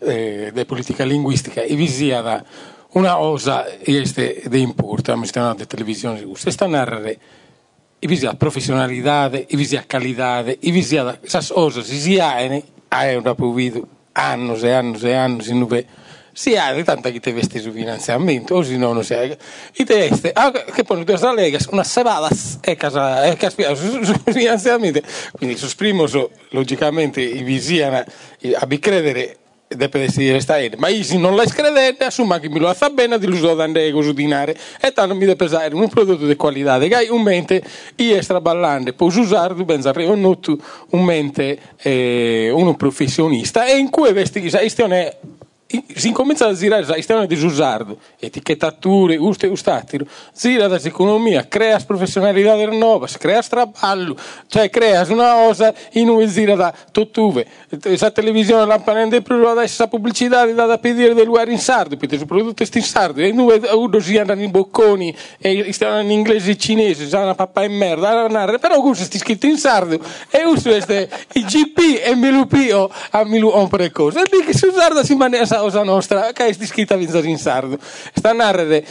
eh, di politica linguistica e vi sia da una cosa este de importa, me están de televisión, usted está a narrar e visia professionalità, e visia qualità, e visia esas cosas, e si hanno, hanno provido anni e anni e anni, si nuove si ha tanta che te vesti su finanziamento o se no non si ha i teste ah, che poi tu sta lega una sebada e casa e caspia su, su finanziamento quindi su primo logicamente i visiana a credere deve essere stare ma io se non la scredete assuma che mi lo fa bene di l'uso da andare a dinare. E tanto mi deve pesare un prodotto di qualità de gai un mente io straballante posso usare tu pensa un mente eh, uno professionista e in cui vesti questa è si incomincia a girare la questione di usardo, etichettature, uste e ustatiro, gira da economia, crea professionalità nuova, crea straballo, cioè crea una cosa in cui gira da tuttuve. La televisione la panende adesso la pubblicità da da pedire del lugar in sardo, perché su prodotti in sardo, e noi uno si andano in bocconi, e stanno in inglese e cinese, già una papà in merda, però questo sti scritto in sardo, e uso queste, i GP e mi lupio a mi lu cose, e di che su sardo si mangia cosa nostra che è scritta in sardo. Sta a narrare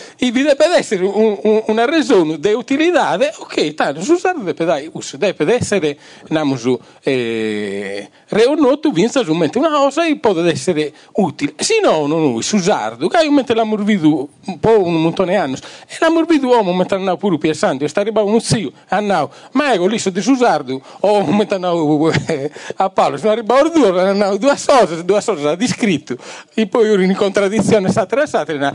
deve essere un, un, una ragione di utilità ok tanto su sardo deve, deve essere namusu eh, reonoto vinza su mente. Una cosa e può essere utile se no non noi su sardo che io mente l'amor vidu un po' un montone anni e l'amor vidu uomo mentre andavo pure per santo sta arrivando uno zio andavo ma ecco lì su di su sardo o eh, a (laughs) Paolo sono arrivato due due cose due cose di scritto e poi in contraddizione satira satira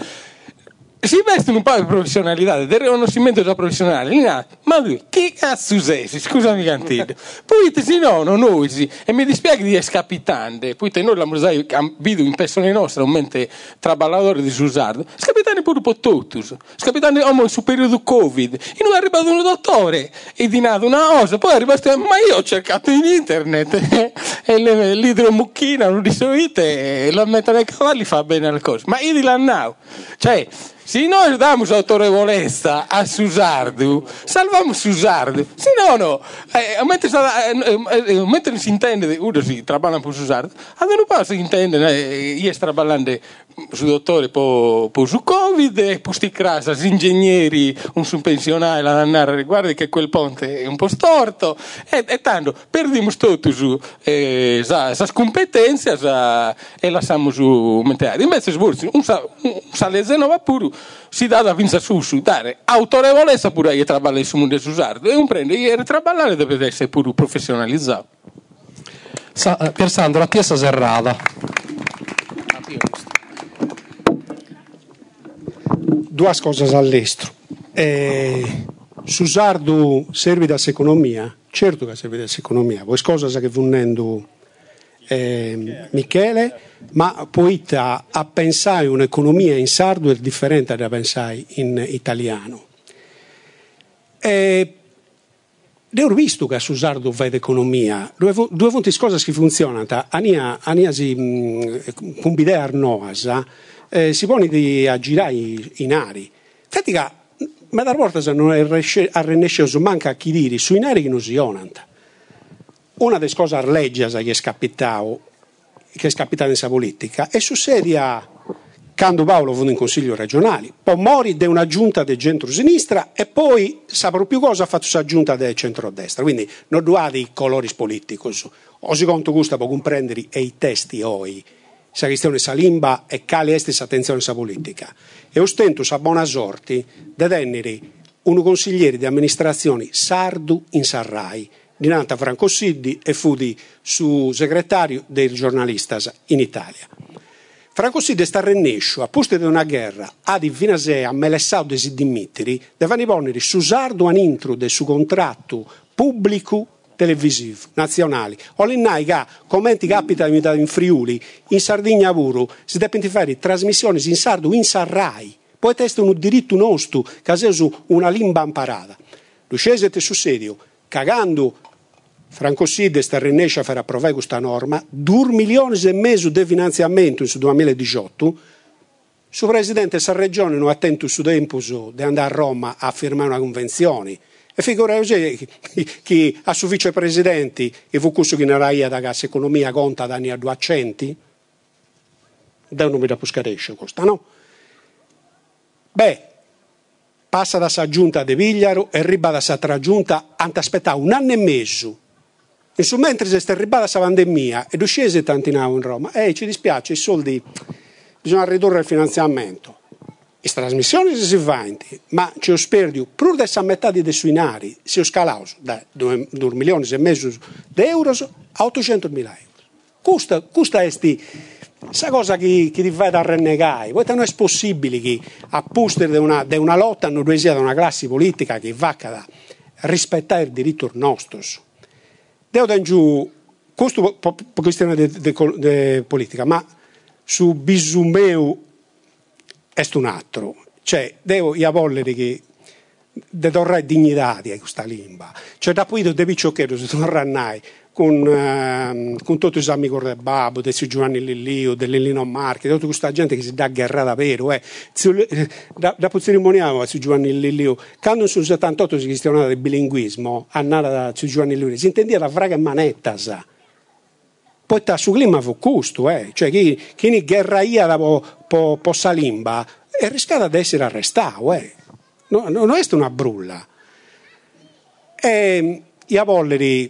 si vestono un po' di professionalità, del riconoscimento della professionalità. Ma lui, che cazzo sei? Scusami cantino. (laughs) Poi te si no, non usi. E mi dispiace di essere capitante. Poi te noi la mosai visto in persone nostre, un mente traballadore di Susardo. Scapitane pure per tutti. Scapitane uomo in su periodo Covid. E noi è arrivato un dottore e di nato una cosa. Poi è arrivato, ma io ho cercato in internet. e l'idromucchina, non di solite, e la mettere ai cavalli fa bene le cose. Ma io di là now. Cioè, se noi damos autorevolezza a Susardo, salvamos Susardo. Se no, no. Eh, mentre, eh, eh, mentre si intende, uno si trabalha per Susardo, a non passa si intende, eh, io sto parlando su dottore po, su Covid po sti crasas ingegneri un su pensionale la andare guarda che quel ponte è un po' storto. E, e tanto perdiamo tutto su eh, sa, sa competenze sa, e lasciamo su mentre invece sburzi un, sa, un saleseno va pure si dà da vinza su su dare autorevolezza pure a traballare su mondo usardo e un prende e traballare deve essere pure professionalizzato. Sa, eh, Pier Sandro, la piazza serrata. Due cose all'estero. Eh, Susardo serve da economia? Certo che serve da economia, poi cose che vennendo eh, Michele, ma poi a, pensare un'economia in sardo è differente da pensare in italiano. E, ho visto che a Susardo vede economia, due, due volte cose che funzionano, ania, ania si, con bidea arnoasa, eh, si pone di a girare in ari. Infatti, ma da volta non è arrennescioso manca a chi dire sui neri che non si onanta. Una delle cose arleggias che è scapitato, che è scapitata in sa politica, è su sedia quando Paolo fu in consiglio regionale, poi mori di una giunta del centro-sinistra e poi saprò più cosa ha fatto sa giunta del centro-destra, quindi non duate i colori politici, o secondo gusto può comprendere e i testi oi, sa questione sa limba e cali estis attenzione sa politica, e ostento sa buona sorte di tenere un consigliere di amministrazione sardu in Sarrai, di Nanta Franco Siddi e fu di su segretario dei giornalisti in Italia. Franco Siddi sta rennescio, a posto di una guerra, a di Vinasea, a Melessau de Siddimitri, devono ponere su sardo an intro del suo contratto pubblico televisivo nazionali. O l'innai che commenti capita in Friuli, in Sardegna pure, si devono fare trasmissioni in sardo in Sarrai. Poi testa un diritto nostro, che è una limba imparata. Lo scesete su serio, cagando Franco Side sta rinesce a fare approvare questa norma, 2 milioni e mezzo di finanziamento in 2018, su Presidente sa regione non attento su tempo di andare a Roma a firmare una convenzione. E figurati che a suo vicepresidente e fu questo che nella da gas economia conta da anni a 200, da non mi da puscaresce questa, no? Beh, passa da sa giunta de Vigliaro e riba da sa giunta, anta aspettare un anno e mezzo Insomma, mentre si è arrivata questa pandemia e scese tanti in Roma, eh, ci dispiace, i soldi bisogna ridurre il finanziamento. Le trasmissioni si fanno, ma ci ho sperdio, pur dessa metà di suinari, si ho scalato da 2 milioni e mezzo di euro a 800 mila euro. Questa, questa è questa cosa che, che ti fai da rennegare. Poi non è possibile che a posto di una, di una lotta non sia una classe politica che va a rispettare il diritto nostro. Devo dare giù, questo per questione di politica, ma su bisumeu è un altro. Cioè, devo io voglere che de torre dignità di questa lingua. Cioè, da poi devi ciocchero, se tornai con, uh, con tutti i amici del Babbo, del Giovanni Lillio, dell'Ellino Marchi, tutta questa gente che si dà guerra davvero. Eh. Da, da cerimoniamo su Giovanni Lillio, quando sul 78 si questionava del bilinguismo, annata da su Giovanni Lillio, si intendeva la fraga manetta, sa. Poi sta su clima fu questo, eh. cioè chi, chi ne guerraia da po, po, po salimba è rischiato di essere arrestato, eh. no, non è una brulla. E, io voglio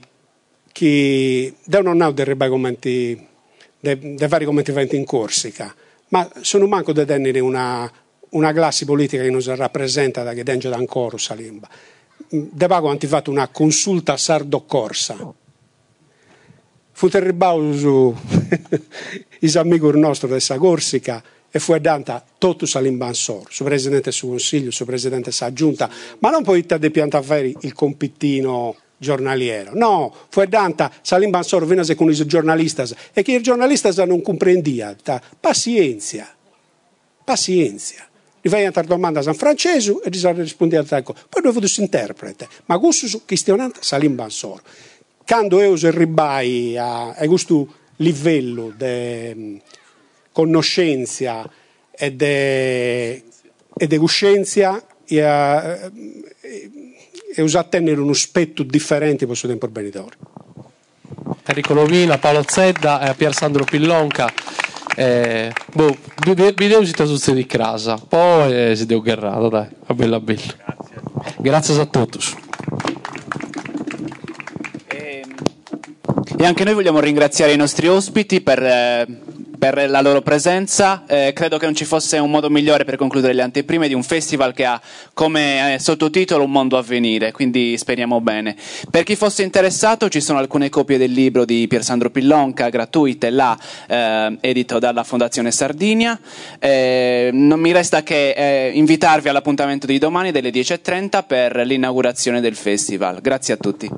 che hanno dei commenti, dei, dei vari commenti in Corsica, ma sono manco da tenere una, una classe politica che non si rappresenta da che denge da ancora Salimba. De Pago hanno fatto una consulta sardo-corsa. Fu terribile su (laughs) i amici nostri della Corsica e fu data tutto Salimbansor, su presidente del consiglio, su presidente della giunta, ma non poi di piantaferi il compitino giornaliero. No, fu danta Salim Bansor venase con i giornalisti e che i giornalisti non comprendia. Pazienza, pazienza. Gli fai una domanda in francese e gli risponde a tal Poi dove si interprete. Ma questo questionante Salim Quando io si ribai a, a questo livello di conoscenza e di coscienza e, e, e usare a tenere uno aspetto differente per il suo tempo benedetore. Enrico Lovina, Paolo Zedda e Pier Sandro Pillonca. Eh, boh, video si tutti di casa, poi eh, si deu guerrato, dai, a bella bella. Grazie. Grazie a tutti. E anche noi vogliamo ringraziare i nostri ospiti per, eh, per la loro presenza. Eh, credo che non ci fosse un modo migliore per concludere le anteprime di un festival che ha come eh, sottotitolo Un mondo a venire, quindi speriamo bene. Per chi fosse interessato ci sono alcune copie del libro di Piersandro Pillonca gratuite là, eh, edito dalla Fondazione Sardinia. Eh, non mi resta che eh, invitarvi all'appuntamento di domani delle 10.30 per l'inaugurazione del festival. Grazie a tutti.